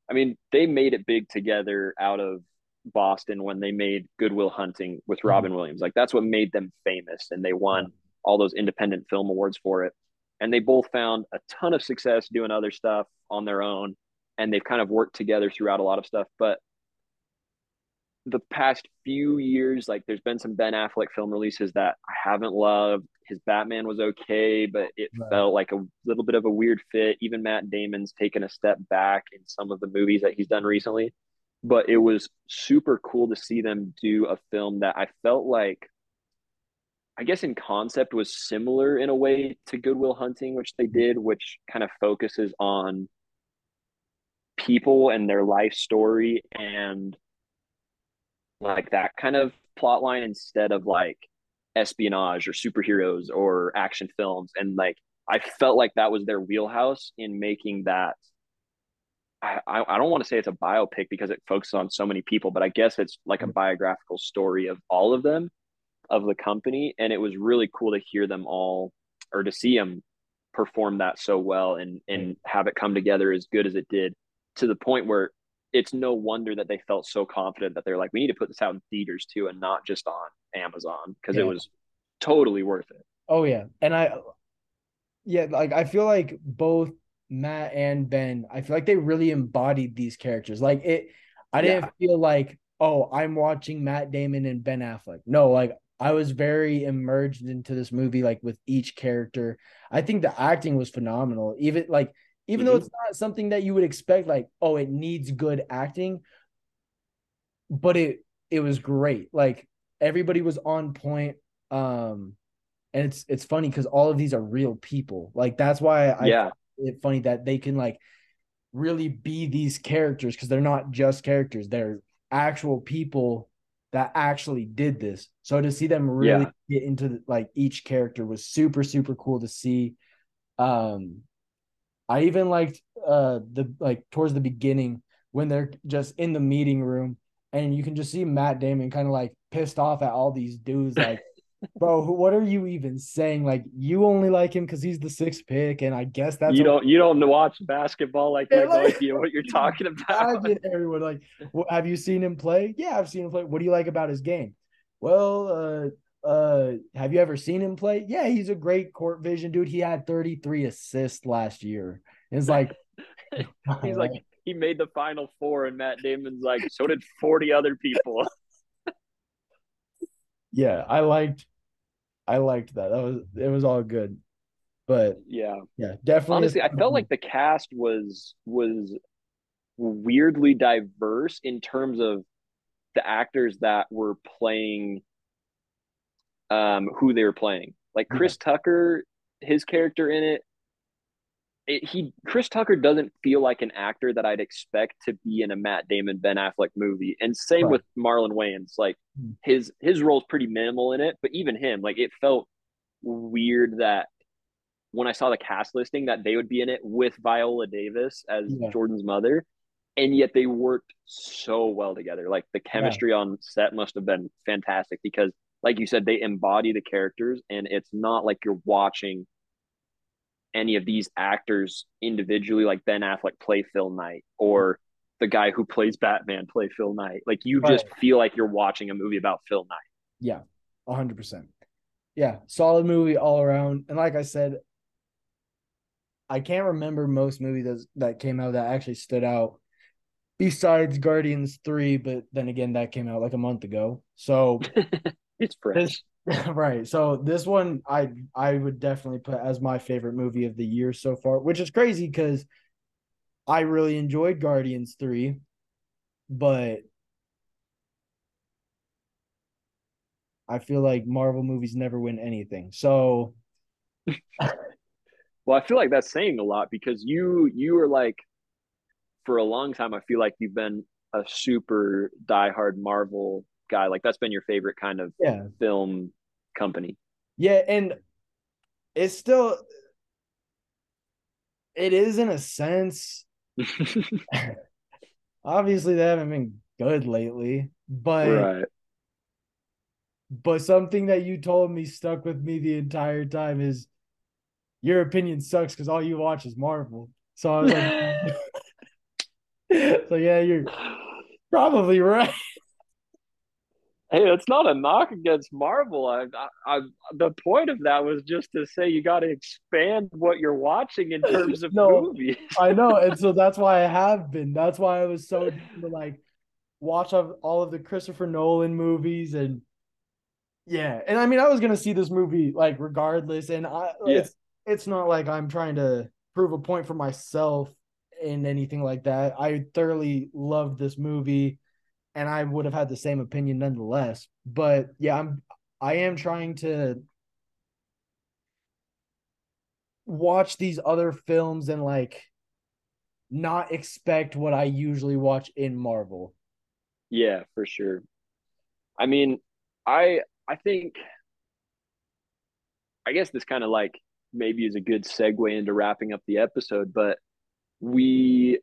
i mean they made it big together out of boston when they made good will hunting with Mhm. robin williams like that's what made them famous and they won all those independent film awards for it. And they both found a ton of success doing other stuff on their own. And they've kind of worked together throughout a lot of stuff. But the past few years, like there's been some Ben Affleck film releases that I haven't loved. His Batman was okay, but it Right. felt like a little bit of a weird fit. Even Matt Damon's taken a step back in some of the movies that he's done recently. But it was super cool to see them do a film that I felt like I guess in concept was similar in a way to Good Will Hunting, which they did, which kind of focuses on people and their life story and like that kind of plot line instead of like espionage or superheroes or action films. And like I felt like that was their wheelhouse in making that. I, I don't want to say it's a biopic because it focuses on so many people, but I guess it's like a mm. biographical story of all of them of the company and it was really cool to hear them all or to see them perform that so well and and have it come together as good as it did to the point where it's no wonder that they felt so confident that they're like, we need to put this out in theaters too, and not just on Amazon because yeah. it was totally worth it. Oh yeah, and I, yeah, like I feel like both Matt and Ben, I feel like they really embodied these characters. Like it, I didn't yeah. feel like, oh, I'm watching Matt Damon and Ben Affleck. No, like I was very immersed into this movie, like with each character. I think the acting was phenomenal. Even like even mm-hmm. though it's not something that you would expect like oh it needs good acting but it it was great like everybody was on point um and it's it's funny because all of these are real people like that's why i yeah it funny that they can like really be these characters because they're not just characters they're actual people that actually did this so to see them really yeah. get into the, like each character was super super cool to see um I even liked uh the like towards the beginning when they're just in the meeting room and you can just see Matt Damon kind of like pissed off at all these dudes like bro what are you even saying like you only like him because he's the sixth pick and i guess that's you don't you don't watch basketball like yeah, like, no idea what you're talking about everyone like well, have you seen him play yeah i've seen him play what do you like about his game well uh uh have you ever seen him play? Yeah, he's a great court vision dude. He had 33 assists last year. It's like he's like he made the final four and Matt Damon's like so did 40 other people. yeah, I liked I liked that. That was it was all good. But yeah. Yeah, definitely. Honestly, I felt like the cast was was weirdly diverse in terms of the actors that were playing um, who they were playing. Like Chris yeah. Tucker, his character in it, it, he Chris Tucker doesn't feel like an actor that I'd expect to be in a Matt Damon Ben Affleck movie. And same right. with Marlon Wayans. Like mm. his his role's pretty minimal in it, but even him, like it felt weird that when I saw the cast listing that they would be in it with Viola Davis as yeah. Jordan's mother. And yet they worked so well together. Like the chemistry yeah. on set must have been fantastic because like you said, they embody the characters, and it's not like you're watching any of these actors individually, like Ben Affleck play Phil Knight or the guy who plays Batman play Phil Knight. Like you right. just feel like you're watching a movie about Phil Knight. Yeah, hundred percent. Yeah, solid movie all around. And like I said, I can't remember most movies that, that came out that actually stood out besides Guardians 3, but then again, that came out like a month ago. So It's fresh. This, right. So this one I I would definitely put as my favorite movie of the year so far, which is crazy because I really enjoyed Guardians 3, but I feel like Marvel movies never win anything. So well, I feel like that's saying a lot because you you are like for a long time I feel like you've been a super diehard Marvel guy. Like that's been your favorite kind of yeah. film company. Yeah, and it's still it is in a sense. Obviously, they haven't been good lately, but right. but something that you told me stuck with me the entire time is your opinion sucks because all you watch is Marvel. So I was like, so yeah, you're probably right. Hey, it's not a knock against Marvel. I, I, I, the point of that was just to say you got to expand what you're watching in terms of no, movies. I know, and so that's why I have been. That's why I was so like watch all of the Christopher Nolan movies and yeah. And I mean, I was gonna see this movie like regardless, and I yeah. it's it's not like I'm trying to prove a point for myself in anything like that. I thoroughly loved this movie and I would have had the same opinion nonetheless. But yeah, I'm I am trying to watch these other films and like not expect what I usually watch in Marvel. Yeah, for sure. I mean, I I think I guess this kind of like maybe is a good segue into wrapping up the episode, but we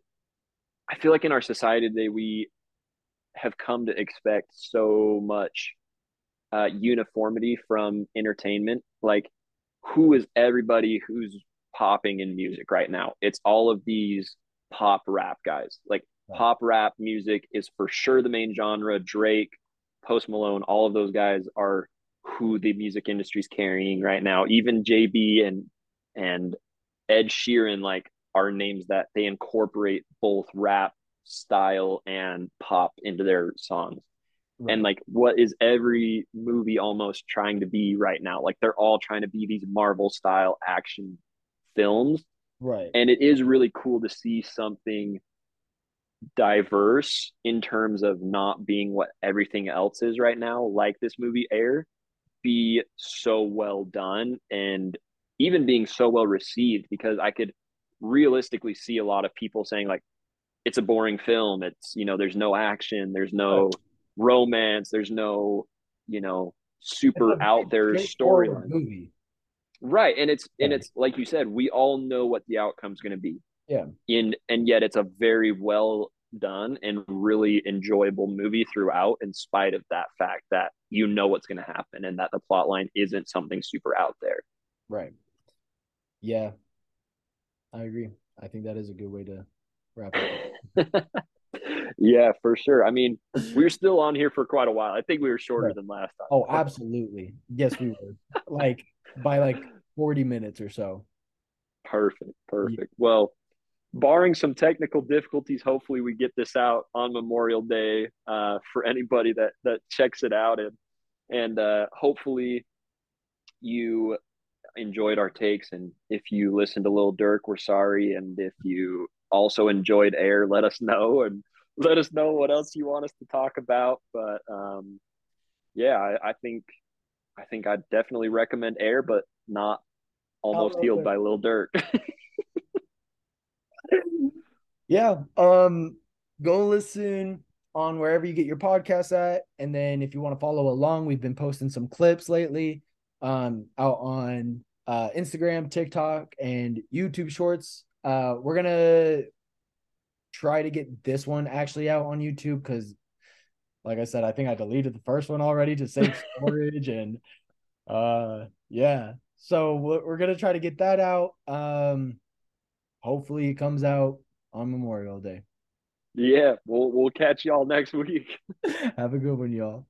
I feel like in our society today we have come to expect so much uh, uniformity from entertainment. Like, who is everybody who's popping in music right now? It's all of these pop rap guys. Like, pop rap music is for sure the main genre. Drake, Post Malone, all of those guys are who the music industry is carrying right now. Even JB and and Ed Sheeran like are names that they incorporate both rap style and pop into their songs. Right. And like what is every movie almost trying to be right now? Like they're all trying to be these Marvel style action films. Right. And it is really cool to see something diverse in terms of not being what everything else is right now, like this movie Air, be so well done and even being so well received because I could realistically see a lot of people saying like it's a boring film. It's you know there's no action, there's no romance, there's no you know super out there storyline. Right, and it's yeah. and it's like you said, we all know what the outcome's going to be. Yeah. In and yet it's a very well done and really enjoyable movie throughout in spite of that fact that you know what's going to happen and that the plot line isn't something super out there. Right. Yeah. I agree. I think that is a good way to wrap it yeah, for sure. I mean, we are still on here for quite a while. I think we were shorter right. than last time. Oh, absolutely. Yes, we were. like by like 40 minutes or so. Perfect. Perfect. Yeah. Well, barring some technical difficulties, hopefully we get this out on Memorial Day uh, for anybody that that checks it out and and uh, hopefully you enjoyed our takes. And if you listened to Lil Durk, we're sorry. And if you also enjoyed Air, let us know and let us know what else you want us to talk about. But um, yeah, I, I think I think I'd definitely recommend Air, but not almost healed by Lil Durk. yeah. Um, go listen on wherever you get your podcasts at. And then if you want to follow along, we've been posting some clips lately um out on uh, Instagram, TikTok, and YouTube Shorts. Uh, we're gonna try to get this one actually out on YouTube because, like I said, I think I deleted the first one already to save storage, and uh, yeah. So we're gonna try to get that out. Um, hopefully, it comes out on Memorial Day. Yeah, we'll we'll catch y'all next week. Have a good one, y'all.